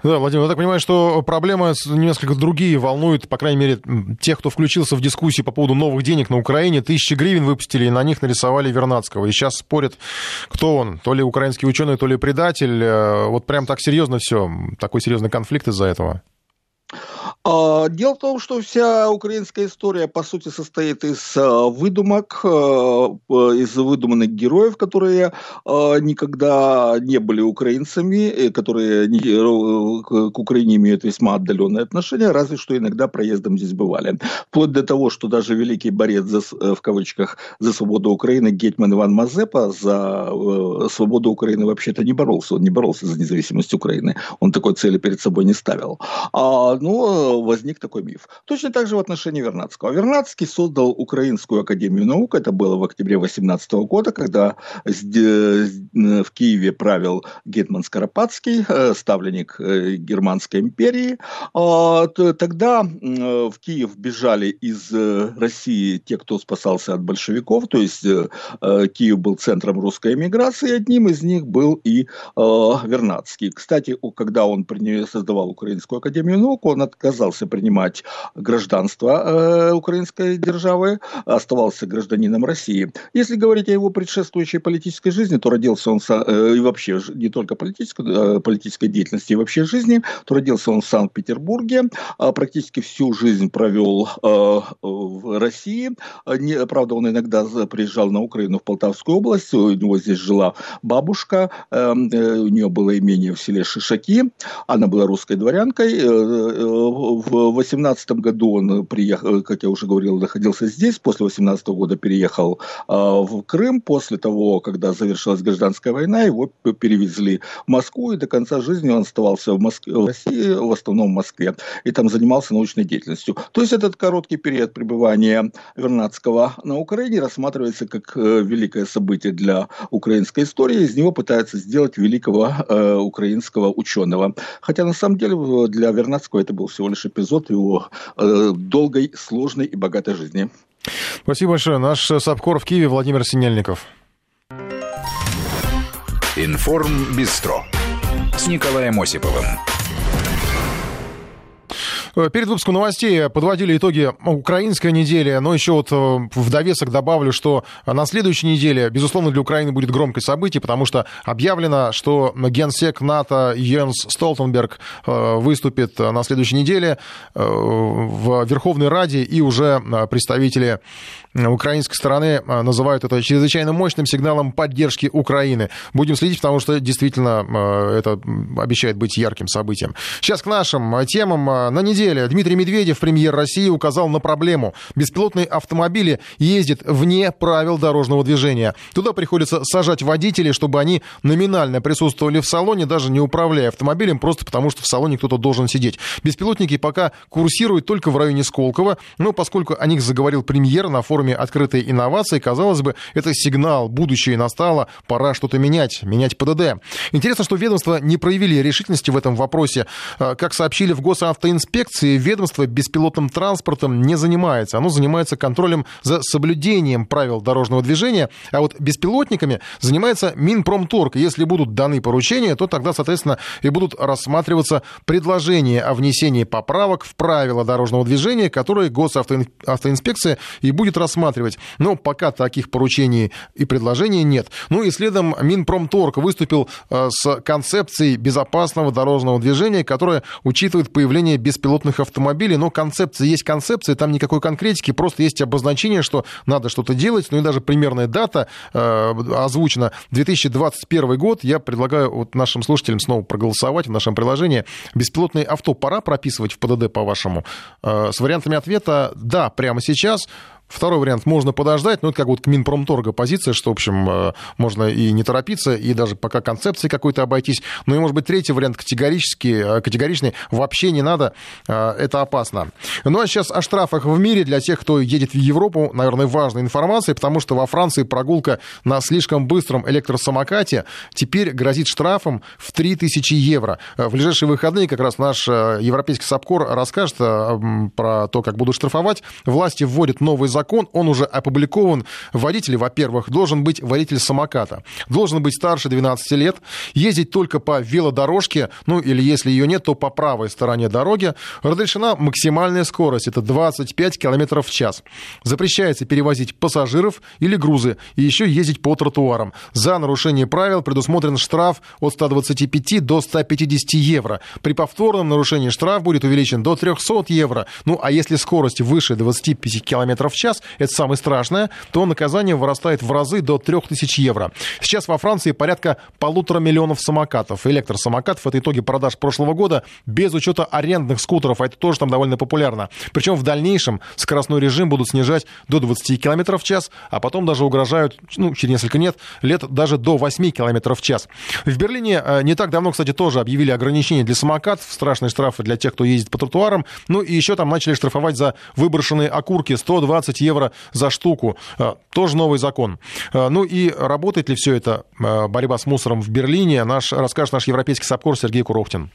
Да, Владимир, я так понимаю, что проблемы несколько другие волнуют, по крайней мере, тех, кто включился в дискуссии по поводу новых денег на Украине. Тысячи гривен выпустили, и на них нарисовали Вернадского. И сейчас спорят, кто он, то ли украинский ученый, то ли предатель. Э, вот прям так серьезно все, такой серьезный конфликт из-за этого. А, дело в том, что вся украинская история, по сути, состоит из а, выдумок, а, из выдуманных героев, которые никогда не были украинцами, которые к Украине имеют весьма отдаленные отношения, разве что иногда проездом здесь бывали. Вплоть до того, что даже великий борец за, в кавычках за свободу Украины Гетман Иван Мазепа за свободу Украины вообще-то не боролся. Он не боролся за независимость Украины. Он такой цели перед собой не ставил. А, ну, возник такой миф. Точно так же в отношении Вернадского. Вернадский создал Украинскую академию наук, это было в октябре 18 года, когда в Киеве правил Гетман Скоропадский, э, ставленник э, Германской империи. А, тогда в Киев бежали из России те, кто спасался от большевиков, то есть Киев был центром русской эмиграции, одним из них был и Вернадский. Кстати, когда он создавал Украинскую академию наук, он отказался принимать гражданство э, украинской державы, оставался гражданином России. Если говорить о его предшествующей политической жизни, то родился он э, и вообще не только политической, э, политической деятельности, и вообще жизни, то родился он в Санкт-Петербурге, э, практически всю жизнь провел э, в России. Не, правда, он иногда приезжал на Украину в Полтавскую область, у него здесь жила бабушка, э, э у нее было имение в селе Шишаки, она была русской дворянкой, э, в 18 году он приехал, как я уже говорил, находился здесь, после 18 года переехал а, в Крым, после того, когда завершилась гражданская война, его перевезли в Москву, и до конца жизни он оставался в, Москве, в России, в основном в Москве, и там занимался научной деятельностью. То есть этот короткий период пребывания Вернадского на Украине рассматривается как э, великое событие для украинской истории, из него пытаются сделать великого э, украинского ученого. Хотя на самом деле для Вернадского это был всего лишь эпизод его э, долгой, сложной и богатой жизни. Спасибо большое. Наш САПКОР в Киеве Владимир Синельников. Информ Бистро с Николаем Осиповым. Э, перед выпуском новостей подводили итоги украинской недели, но еще вот э, в довесок добавлю, что на следующей неделе, безусловно, для Украины будет громкое событие, потому что объявлено, что генсек НАТО Йенс Столтенберг э, выступит на следующей неделе в Верховной Раде, и уже представители украинской стороны называют это чрезвычайно мощным сигналом поддержки Украины. Будем следить, потому что действительно это обещает быть ярким событием. Сейчас к нашим темам. На неделе неделе Дмитрий Медведев, премьер России, указал на проблему. Беспилотные автомобили ездят вне правил дорожного движения. Туда приходится сажать водителей, чтобы они номинально присутствовали в салоне, даже не управляя автомобилем, просто потому что в салоне кто-то должен сидеть. Беспилотники пока курсируют только в районе Сколково, но поскольку о них заговорил премьер на форуме «Открытые инновации», казалось бы, это сигнал, будущее настало, пора что-то менять, менять ПДД. Интересно, что ведомства не проявили решительности в этом вопросе. А, как сообщили в Госавтоинспекции, инспекции ведомство беспилотным транспортом не занимается. Оно занимается контролем за соблюдением правил дорожного движения, а вот беспилотниками занимается Минпромторг. Если будут даны поручения, то тогда, соответственно, и будут рассматриваться предложения о внесении поправок в правила дорожного движения, которые госавтоинспекция и будет рассматривать. Но пока таких поручений и предложений нет. Ну и следом Минпромторг выступил э, с концепцией безопасного дорожного движения, которая учитывает появление беспилотных беспилотных автомобилей, но концепция есть концепция, там никакой конкретики, просто есть обозначение, что надо что-то делать, ну и даже примерная дата э, озвучена 2021 год. Я предлагаю вот нашим слушателям снова проголосовать в нашем приложении. Беспилотные авто пора прописывать в ПДД, по-вашему? Э, с вариантами ответа «да» прямо сейчас, Второй вариант можно подождать, но это как вот Минпромторга позиция, что, в общем, э, можно и не торопиться, и даже пока концепции какой-то обойтись. Ну и, может быть, третий вариант категорический, э, категоричный, вообще не надо, э, это опасно. Ну а сейчас о штрафах в мире для тех, кто едет в Европу, наверное, важная информация, потому что во Франции прогулка на слишком быстром электросамокате теперь грозит штрафом в 3000 евро. В ближайшие выходные как раз наш европейский САПКОР расскажет про то, как будут штрафовать. Власти вводят новый закон, он уже опубликован. Водитель, во-первых, должен быть водитель самоката. Должен быть старше 12 лет, ездить только по велодорожке, ну или если ее нет, то по правой стороне дороги. Разрешена максимальная скорость это 25 км в час. Запрещается перевозить пассажиров или грузы и еще ездить по тротуарам. За нарушение правил предусмотрен штраф от 125 до 150 евро. При повторном нарушении штраф будет увеличен до 300 евро. Ну, а если скорость выше 25 км в час, это самое страшное, то наказание вырастает в разы до 3000 евро. Сейчас во Франции порядка полутора миллионов самокатов, электросамокатов. Это итоги продаж прошлого года без учета арендных скутеров, а это тоже там довольно популярно. Причем в дальнейшем скоростной режим будут снижать до 20 км в час, а потом даже угрожают, ну, через несколько нет, лет даже до 8 км в час. В Берлине э, не так давно, кстати, тоже объявили ограничения для самокатов, страшные штрафы для тех, кто ездит по тротуарам. Ну и еще там начали штрафовать за выброшенные окурки 120 евро за штуку. Э, тоже новый закон. Э, ну и работает ли все это, борьба с мусором в Берлине, наш, расскажет наш европейский САПКОР Сергей Курохтин.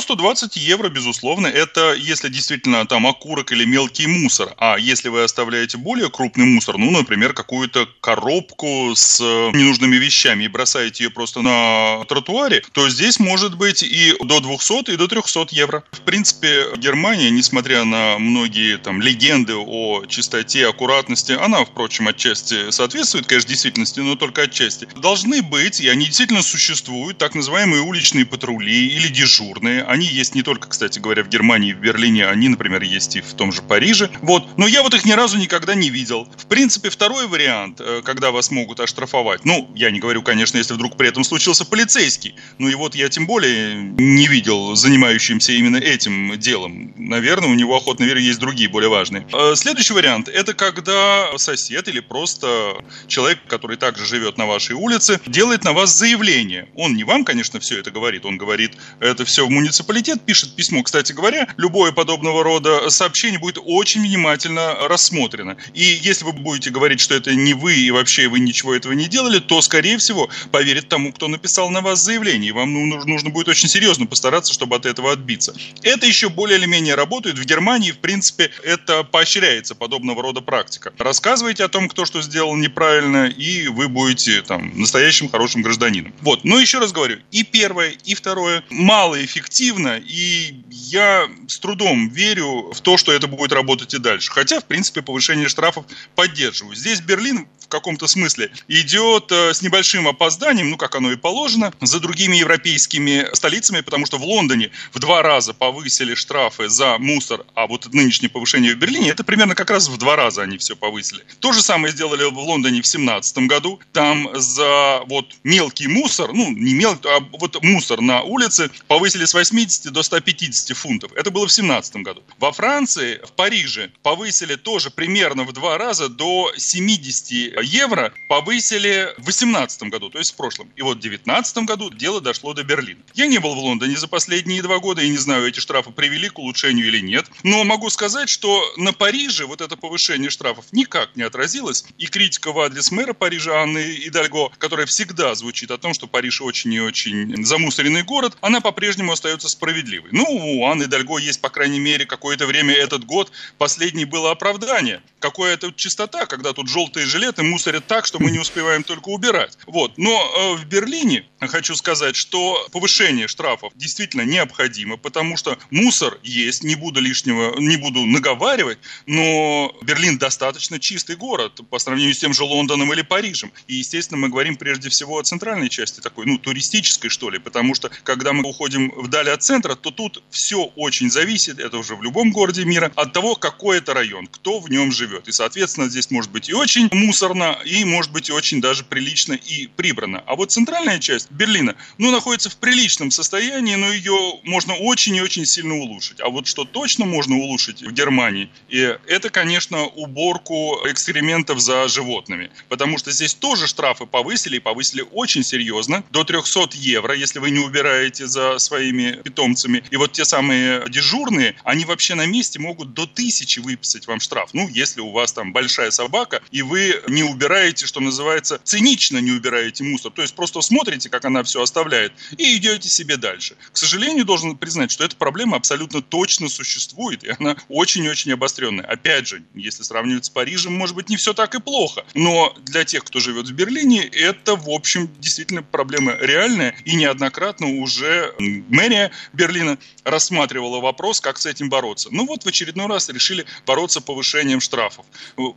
120 евро, безусловно, это если действительно там окурок или мелкий мусор. А если вы оставляете более крупный мусор, ну, например, какую-то коробку с ненужными вещами и бросаете ее просто на тротуаре, то здесь может быть и до 200, и до 300 евро. В принципе, Германия, несмотря на многие там легенды о чистоте, аккуратности, она, впрочем, отчасти соответствует, конечно, действительности, но только отчасти, должны быть, и они действительно существуют, так называемые уличные патрули или дежурные, они есть не только, кстати говоря, в Германии в Берлине, они, например, есть и в том же Париже. Вот. Но я вот их ни разу никогда не видел. В принципе, второй вариант, э, когда вас могут оштрафовать, ну, я не говорю, конечно, если вдруг при этом случился полицейский, ну и вот я тем более не видел занимающимся именно этим делом. Наверное, у него охотно верю есть другие, более важные. Э, следующий вариант, это когда сосед или просто человек, который также живет на вашей улице, делает на вас заявление. Он не вам, конечно, все это говорит, он говорит это все в муниципалитете, муниципалитет пишет письмо, кстати говоря, любое подобного рода сообщение будет очень внимательно рассмотрено. И если вы будете говорить, что это не вы и вообще вы ничего этого не делали, то, скорее всего, поверит тому, кто написал на вас заявление. И вам ну, нужно будет очень серьезно постараться, чтобы от этого отбиться. Это еще более или менее работает. В Германии, в принципе, это поощряется, подобного рода практика. Рассказывайте о том, кто что сделал неправильно, и вы будете там настоящим хорошим гражданином. Вот. Но еще раз говорю, и первое, и второе малоэффективно эффективно, и я с трудом верю в то, что это будет работать и дальше. Хотя, в принципе, повышение штрафов поддерживаю. Здесь Берлин в каком-то смысле идет э, с небольшим опозданием, ну, как оно и положено, за другими европейскими столицами, потому что в Лондоне в два раза повысили штрафы за мусор, а вот нынешнее повышение в Берлине, это примерно как раз в два раза они все повысили. То же самое сделали в Лондоне в 2017 году. Там за вот мелкий мусор, ну, не мелкий, а вот мусор на улице повысили с 80 до 150 фунтов. Это было в 2017 году. Во Франции, в Париже повысили тоже примерно в два раза до 70 евро повысили в 2018 году, то есть в прошлом. И вот в 2019 году дело дошло до Берлина. Я не был в Лондоне за последние два года и не знаю, эти штрафы привели к улучшению или нет. Но могу сказать, что на Париже вот это повышение штрафов никак не отразилось. И критика в адрес мэра Парижа Анны Идальго, которая всегда звучит о том, что Париж очень и очень замусоренный город, она по-прежнему остается справедливой. Ну, у Анны Идальго есть, по крайней мере, какое-то время этот год. Последний было оправдание. Какая это чистота, когда тут желтые жилеты мусорят так, что мы не успеваем только убирать. Вот. Но э, в Берлине хочу сказать, что повышение штрафов действительно необходимо, потому что мусор есть, не буду лишнего, не буду наговаривать, но Берлин достаточно чистый город по сравнению с тем же Лондоном или Парижем. И, естественно, мы говорим прежде всего о центральной части такой, ну, туристической, что ли, потому что, когда мы уходим вдаль от центра, то тут все очень зависит, это уже в любом городе мира, от того, какой это район, кто в нем живет. И, соответственно, здесь может быть и очень мусорно, и может быть очень даже прилично и прибрано. А вот центральная часть Берлина, ну, находится в приличном состоянии, но ее можно очень и очень сильно улучшить. А вот что точно можно улучшить в Германии, и это, конечно, уборку экскрементов за животными. Потому что здесь тоже штрафы повысили, и повысили очень серьезно, до 300 евро, если вы не убираете за своими питомцами. И вот те самые дежурные, они вообще на месте могут до тысячи выписать вам штраф. Ну, если у вас там большая собака, и вы не убираете, что называется, цинично не убираете мусор. То есть просто смотрите, как она все оставляет, и идете себе дальше. К сожалению, должен признать, что эта проблема абсолютно точно существует, и она очень-очень обостренная. Опять же, если сравнивать с Парижем, может быть, не все так и плохо. Но для тех, кто живет в Берлине, это, в общем, действительно проблема реальная, и неоднократно уже мэрия Берлина рассматривала вопрос, как с этим бороться. Ну вот в очередной раз решили бороться повышением штрафов.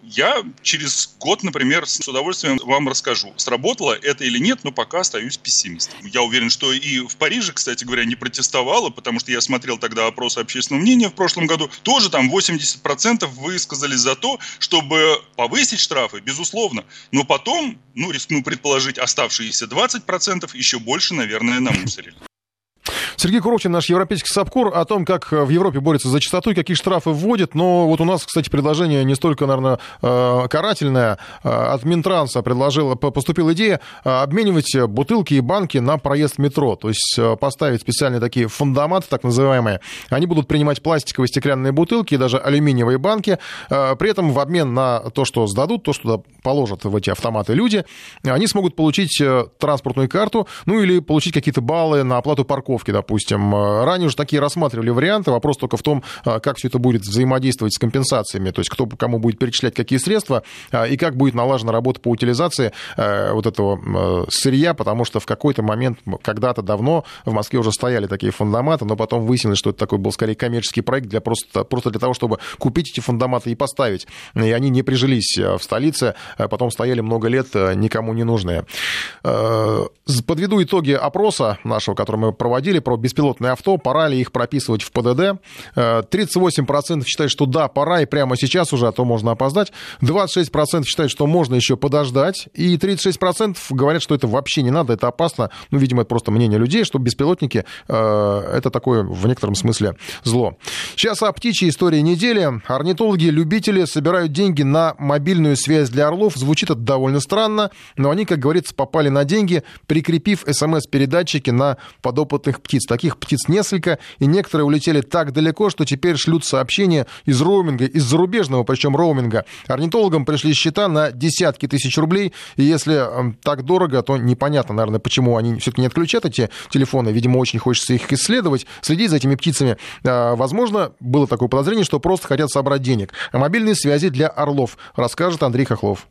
Я через год, например, с удовольствием вам расскажу, сработало это или нет, но пока остаюсь пессимистом. Я уверен, что и в Париже, кстати говоря, не протестовало, потому что я смотрел тогда опросы общественного мнения в прошлом году, тоже там 80% высказались за то, чтобы повысить штрафы, безусловно, но потом, ну, рискну предположить, оставшиеся 20% еще больше, наверное, намусорили. Сергей Куровчин, наш европейский САПКОР, о том, как в Европе борется за чистоту и какие штрафы вводит. Но вот у нас, кстати, предложение не столько, наверное, э, карательное. Э, от Минтранса предложила, поступила идея э, обменивать бутылки и банки на проезд метро. То есть поставить специальные такие фундаматы, так называемые. Они будут принимать пластиковые стеклянные бутылки и даже алюминиевые банки. При этом в обмен на то, что сдадут, то, что положат в эти автоматы люди, они смогут получить транспортную карту, ну или получить какие-то баллы на оплату парковки, допустим. Ранее уже такие рассматривали варианты. Вопрос только в том, а, как все это будет взаимодействовать с компенсациями, то есть кто кому будет перечислять какие средства а, и как будет налажена работа по утилизации вот этого сырья, потому что в какой-то момент, когда-то давно в Москве уже стояли такие фундаматы, но потом выяснилось, что это такой был скорее коммерческий проект для просто, просто для того, чтобы купить эти фундаматы и поставить. И они не прижились в столице, потом стояли много лет никому не нужные. Подведу итоги опроса нашего, который мы проводили про беспилотные авто, пора ли их прописывать в ПДД. 38% э, считают, что да, пора и прямо сейчас уже, а то можно опоздать. 26% считают, что можно еще подождать. И 36% говорят, что это вообще не надо, это опасно. Ну, видимо, это просто мнение людей, что беспилотники э, это такое в некотором смысле зло. Сейчас о птичьей истории недели. Орнитологи-любители собирают деньги на мобильную связь для орлов. Звучит это довольно странно, но они, как говорится, попали на деньги, прикрепив смс-передатчики на подопытных птиц птиц. Таких птиц несколько, и некоторые улетели так далеко, что теперь шлют сообщения из роуминга, из зарубежного, причем роуминга. Орнитологам пришли счета на десятки тысяч рублей, и если эм, так дорого, то непонятно, наверное, почему они все-таки не отключат эти телефоны. Видимо, очень хочется их исследовать, следить за этими птицами. А, возможно, было такое подозрение, что просто хотят собрать денег. О мобильной связи для орлов расскажет Андрей Хохлов.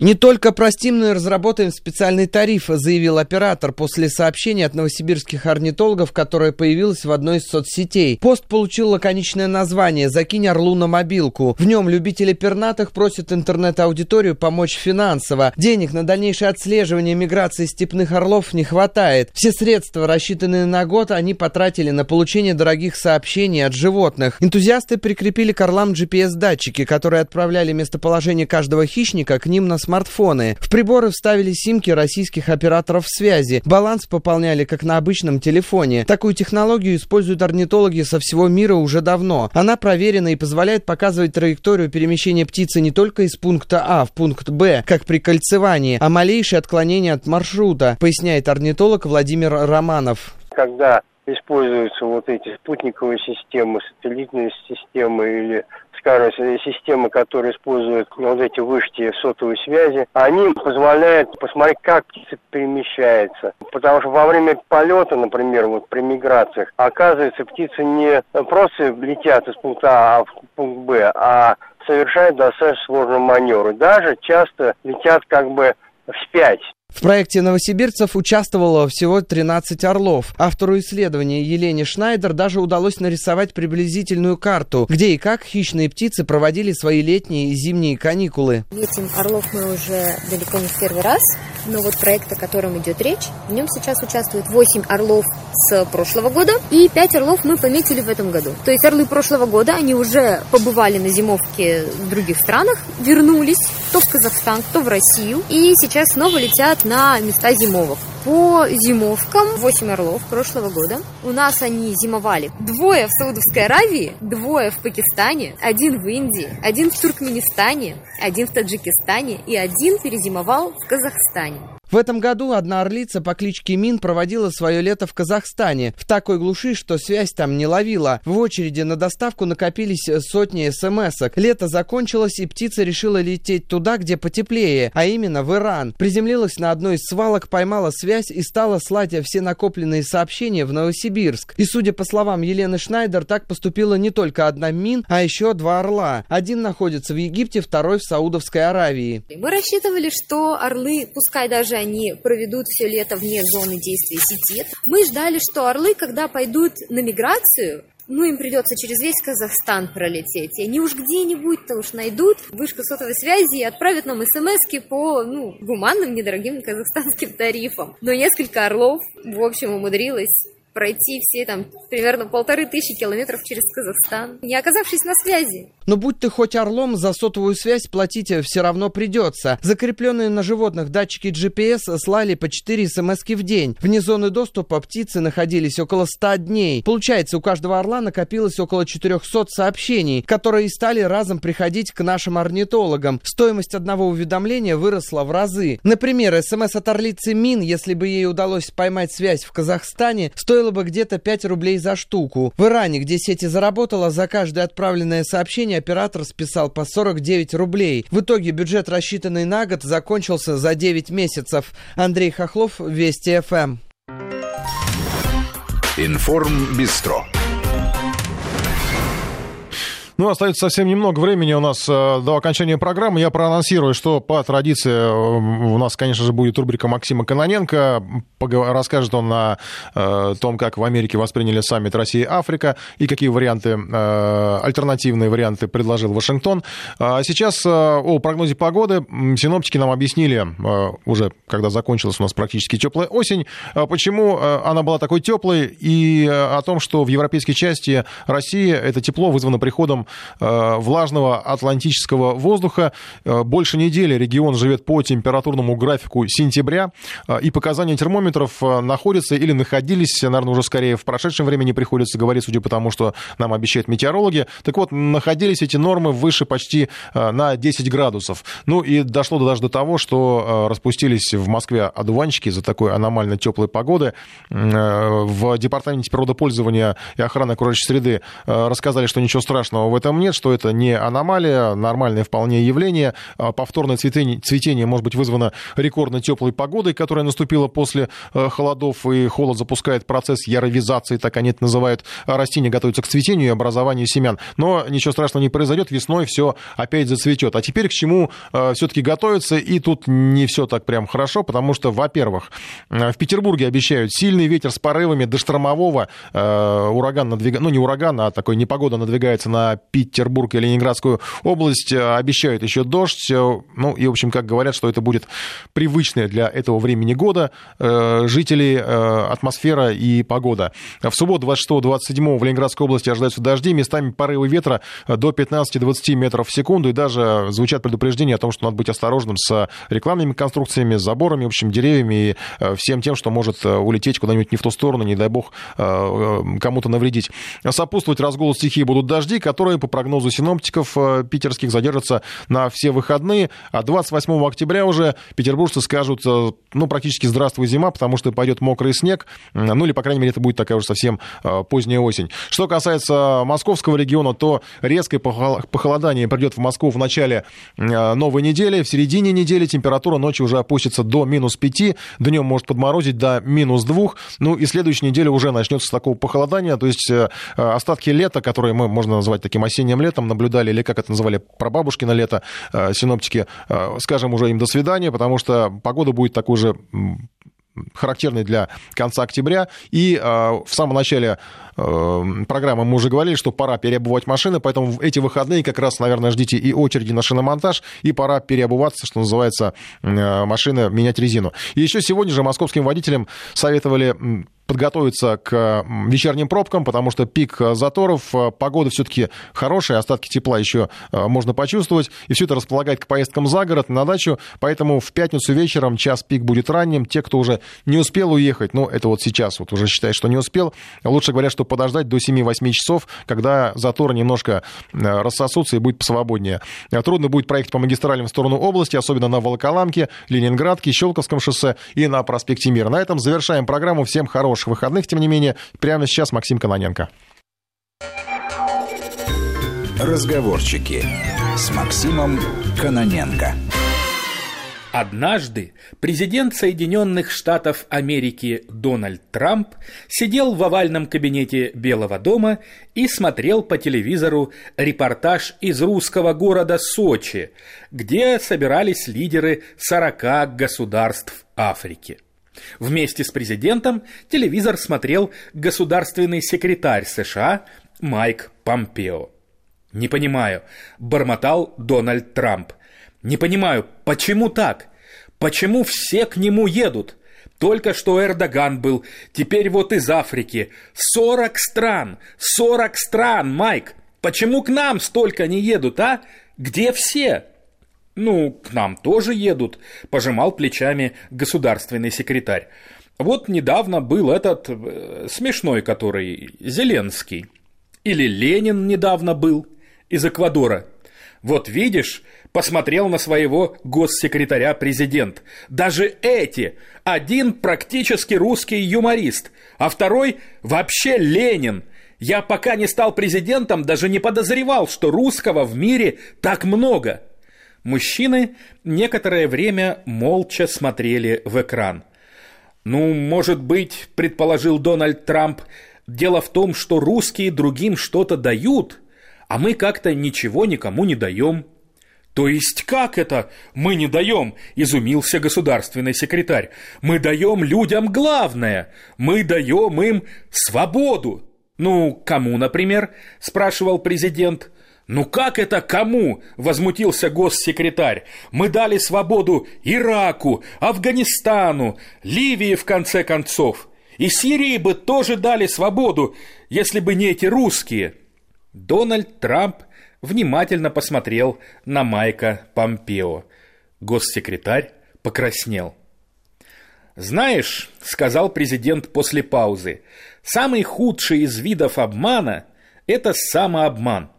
Не только простим, но и разработаем специальный тариф, заявил оператор после сообщения от новосибирских орнитологов, которое появилось в одной из соцсетей. Пост получил лаконичное название «Закинь орлу на мобилку». В нем любители пернатых просят интернет-аудиторию помочь финансово. Денег на дальнейшее отслеживание миграции степных орлов не хватает. Все средства, рассчитанные на год, они потратили на получение дорогих сообщений от животных. Энтузиасты прикрепили к орлам GPS-датчики, которые отправляли местоположение каждого хищника к ним на смартфон смартфоны. В приборы вставили симки российских операторов связи. Баланс пополняли, как на обычном телефоне. Такую технологию используют орнитологи со всего мира уже давно. Она проверена и позволяет показывать траекторию перемещения птицы не только из пункта А в пункт Б, как при кольцевании, а малейшее отклонение от маршрута, поясняет орнитолог Владимир Романов. Когда используются вот эти спутниковые системы, сателлитные системы или скажем, системы, которые используют вот эти вышки сотовой связи, они позволяют посмотреть, как птица перемещается. Потому что во время полета, например, вот при миграциях, оказывается, птицы не просто летят из пункта А в пункт Б, а совершают достаточно сложный маневр. Даже часто летят как бы вспять. В проекте новосибирцев участвовало всего 13 орлов. Автору исследования Елене Шнайдер даже удалось нарисовать приблизительную карту, где и как хищные птицы проводили свои летние и зимние каникулы. Этим орлов мы уже далеко не в первый раз, но вот проект, о котором идет речь, в нем сейчас участвует 8 орлов с прошлого года и 5 орлов мы пометили в этом году. То есть орлы прошлого года, они уже побывали на зимовке в других странах, вернулись то в Казахстан, то в Россию и сейчас снова летят на места зимовок. По зимовкам 8 орлов прошлого года. У нас они зимовали двое в Саудовской Аравии, двое в Пакистане, один в Индии, один в Туркменистане, один в Таджикистане и один перезимовал в Казахстане. В этом году одна орлица по кличке Мин проводила свое лето в Казахстане, в такой глуши, что связь там не ловила. В очереди на доставку накопились сотни смс-ок. Лето закончилось, и птица решила лететь туда, где потеплее, а именно в Иран. Приземлилась на одной из свалок, поймала связь и стала слать все накопленные сообщения в Новосибирск. И, судя по словам Елены Шнайдер, так поступила не только одна Мин, а еще два орла. Один находится в Египте, второй в Саудовской Аравии. Мы рассчитывали, что орлы, пускай даже они проведут все лето вне зоны действия сети, мы ждали, что орлы, когда пойдут на миграцию, ну, им придется через весь Казахстан пролететь. И они уж где-нибудь-то уж найдут вышку сотовой связи и отправят нам смс по, ну, гуманным, недорогим казахстанским тарифам. Но несколько орлов, в общем, умудрилось пройти все там примерно полторы тысячи километров через Казахстан, не оказавшись на связи. Но будь ты хоть орлом, за сотовую связь платить все равно придется. Закрепленные на животных датчики GPS слали по 4 смс в день. Вне зоны доступа птицы находились около 100 дней. Получается, у каждого орла накопилось около 400 сообщений, которые стали разом приходить к нашим орнитологам. Стоимость одного уведомления выросла в разы. Например, смс от орлицы Мин, если бы ей удалось поймать связь в Казахстане, стоило бы где-то 5 рублей за штуку. В Иране, где сеть заработала, за каждое отправленное сообщение оператор списал по 49 рублей. В итоге бюджет, рассчитанный на год, закончился за 9 месяцев. Андрей Хохлов, Вести ФМ. Информ Бистро. Ну, остается совсем немного времени у нас э, до окончания программы. Я проанонсирую, что по традиции э, у нас, конечно же, будет рубрика Максима Кононенко. Расскажет он о э, том, как в Америке восприняли саммит Россия-Африка и какие варианты, альтернативные варианты предложил Вашингтон. А сейчас о прогнозе погоды. Синоптики нам объяснили уже, когда закончилась у нас практически теплая осень, почему она была такой теплой и о том, что в европейской части России это тепло вызвано приходом влажного атлантического воздуха. Э, больше недели регион живет по температурному графику сентября, э, и показания термометров находятся или находились, наверное, уже скорее в прошедшем времени приходится говорить, судя по тому, что нам обещают метеорологи. Так вот, находились эти нормы выше почти на 10 градусов. Ну и дошло даже до того, что распустились в Москве одуванчики за такой аномально теплой погоды. В департаменте природопользования и охраны окружающей среды рассказали, что ничего страшного в этом нет, что это не аномалия, нормальное вполне явление. А повторное цветение, цветение может быть вызвано рекордно теплой погодой, которая наступила после э, холодов, и холод запускает процесс яровизации, так они это называют. А растения готовятся к цветению и образованию семян. Но ничего страшного не произойдет, весной все опять зацветет. А теперь к чему э, все-таки готовиться, и тут не все так прям хорошо, потому что, во-первых, э, в Петербурге обещают сильный ветер с порывами до штормового, ураган надвигается, ну не ураган, а такой непогода надвигается на Петербург и Ленинградскую область. Э, обещают еще дождь. Э, ну и, в общем, как говорят, что это будет привычное для этого времени года. Э, жители, атмосфера и погода. В субботу 26-27 в Ленинградской области ожидаются дожди. Местами порывы ветра до 15-20 метров в секунду. И даже звучат предупреждения о том, что надо быть осторожным с рекламными конструкциями, заборами, в общем, деревьями и всем тем, что может улететь куда-нибудь не в ту сторону, не дай бог кому-то навредить. Сопутствовать разгулу стихии будут дожди, которые по прогнозу синоптиков э, питерских задержатся на все выходные, а 28 октября уже петербуржцы скажут, э, ну, практически здравствуй зима, потому что пойдет мокрый снег, ну, или, по крайней мере, это будет такая уже совсем э, поздняя осень. Что касается московского региона, то резкое похолодание придет в Москву в начале новой недели, в середине недели температура ночью уже опустится до минус 5, днем может подморозить до минус 2, ну, и следующая неделя уже начнется с такого похолодания, то есть остатки лета, которые мы, можно назвать таким осенним летом наблюдали, или как это называли, прабабушки на лето, э, синоптики, э, скажем уже им до свидания, потому что погода будет такой же характерный для конца октября. И э, в самом начале э, программы мы уже говорили, что пора переобувать машины, поэтому в эти выходные как раз, наверное, ждите и очереди на шиномонтаж, и пора переобуваться, что называется, э, машины менять резину. И еще сегодня же московским водителям советовали подготовиться к вечерним пробкам, потому что пик заторов, погода все-таки хорошая, остатки тепла еще можно почувствовать, и все это располагает к поездкам за город, на дачу, поэтому в пятницу вечером час пик будет ранним. Те, кто уже не успел уехать, ну, это вот сейчас вот уже считает, что не успел, лучше говорят, что подождать до 7-8 часов, когда заторы немножко рассосутся и будет посвободнее. Трудно будет проехать по магистралям в сторону области, особенно на Волоколамке, Ленинградке, Щелковском шоссе и на проспекте Мира. На этом завершаем программу. Всем хороших выходных, тем не менее. Прямо сейчас Максим Кононенко. Разговорчики с Максимом Кононенко. Однажды президент Соединенных Штатов Америки Дональд Трамп сидел в овальном кабинете Белого дома и смотрел по телевизору репортаж из русского города Сочи, где собирались лидеры 40 государств Африки. Вместе с президентом телевизор смотрел государственный секретарь США Майк Помпео. «Не понимаю», – бормотал Дональд Трамп. Не понимаю, почему так? Почему все к нему едут? Только что Эрдоган был, теперь вот из Африки. Сорок стран! Сорок стран, Майк! Почему к нам столько не едут, а? Где все? Ну, к нам тоже едут, пожимал плечами государственный секретарь. Вот недавно был этот э, смешной, который Зеленский. Или Ленин недавно был из Эквадора. Вот видишь, посмотрел на своего госсекретаря президент. Даже эти. Один практически русский юморист, а второй вообще Ленин. Я пока не стал президентом, даже не подозревал, что русского в мире так много. Мужчины некоторое время молча смотрели в экран. «Ну, может быть, — предположил Дональд Трамп, — дело в том, что русские другим что-то дают, а мы как-то ничего никому не даем». «То есть как это? Мы не даем?» – изумился государственный секретарь. «Мы даем людям главное. Мы даем им свободу». «Ну, кому, например?» – спрашивал президент. «Ну как это кому?» – возмутился госсекретарь. «Мы дали свободу Ираку, Афганистану, Ливии, в конце концов. И Сирии бы тоже дали свободу, если бы не эти русские». Дональд Трамп внимательно посмотрел на Майка Помпео. Госсекретарь покраснел. «Знаешь», — сказал президент после паузы, «самый худший из видов обмана — это самообман.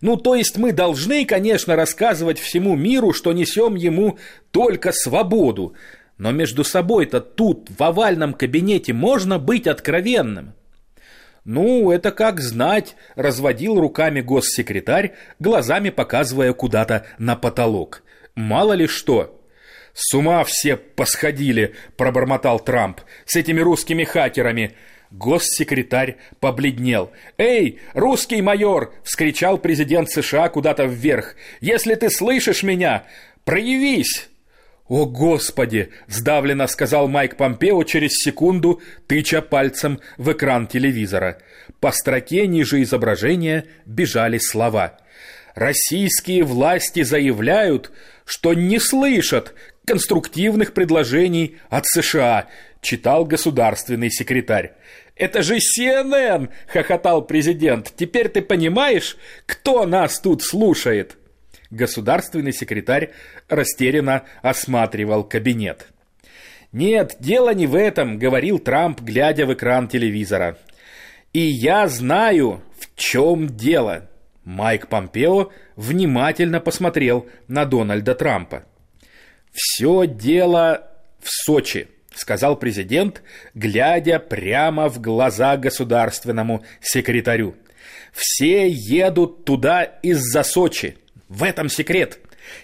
Ну, то есть мы должны, конечно, рассказывать всему миру, что несем ему только свободу, но между собой-то тут, в овальном кабинете, можно быть откровенным». «Ну, это как знать», – разводил руками госсекретарь, глазами показывая куда-то на потолок. «Мало ли что». «С ума все посходили», – пробормотал Трамп, – «с этими русскими хакерами». Госсекретарь побледнел. «Эй, русский майор!» – вскричал президент США куда-то вверх. «Если ты слышишь меня, проявись!» «О, Господи!» – сдавленно сказал Майк Помпео через секунду, тыча пальцем в экран телевизора. По строке ниже изображения бежали слова. «Российские власти заявляют, что не слышат конструктивных предложений от США», – читал государственный секретарь. «Это же CNN!» – хохотал президент. «Теперь ты понимаешь, кто нас тут слушает?» Государственный секретарь растерянно осматривал кабинет. «Нет, дело не в этом», — говорил Трамп, глядя в экран телевизора. «И я знаю, в чем дело». Майк Помпео внимательно посмотрел на Дональда Трампа. «Все дело в Сочи», — сказал президент, глядя прямо в глаза государственному секретарю. «Все едут туда из-за Сочи. В этом секрет.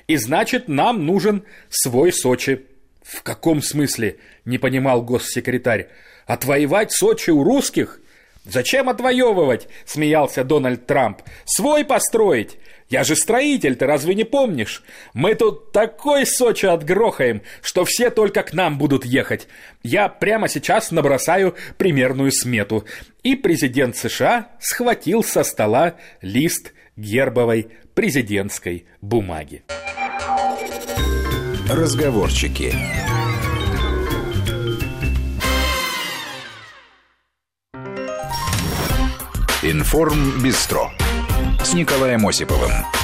И значит, нам нужен свой Сочи. В каком смысле? Не понимал госсекретарь. Отвоевать Сочи у русских? Зачем отвоевывать? Смеялся Дональд Трамп. Свой построить. Я же строитель, ты разве не помнишь? Мы тут такой Сочи отгрохаем, что все только к нам будут ехать. Я прямо сейчас набросаю примерную смету. И президент США схватил со стола лист гербовой президентской бумаги. Разговорчики. Информ Бистро с Николаем Осиповым.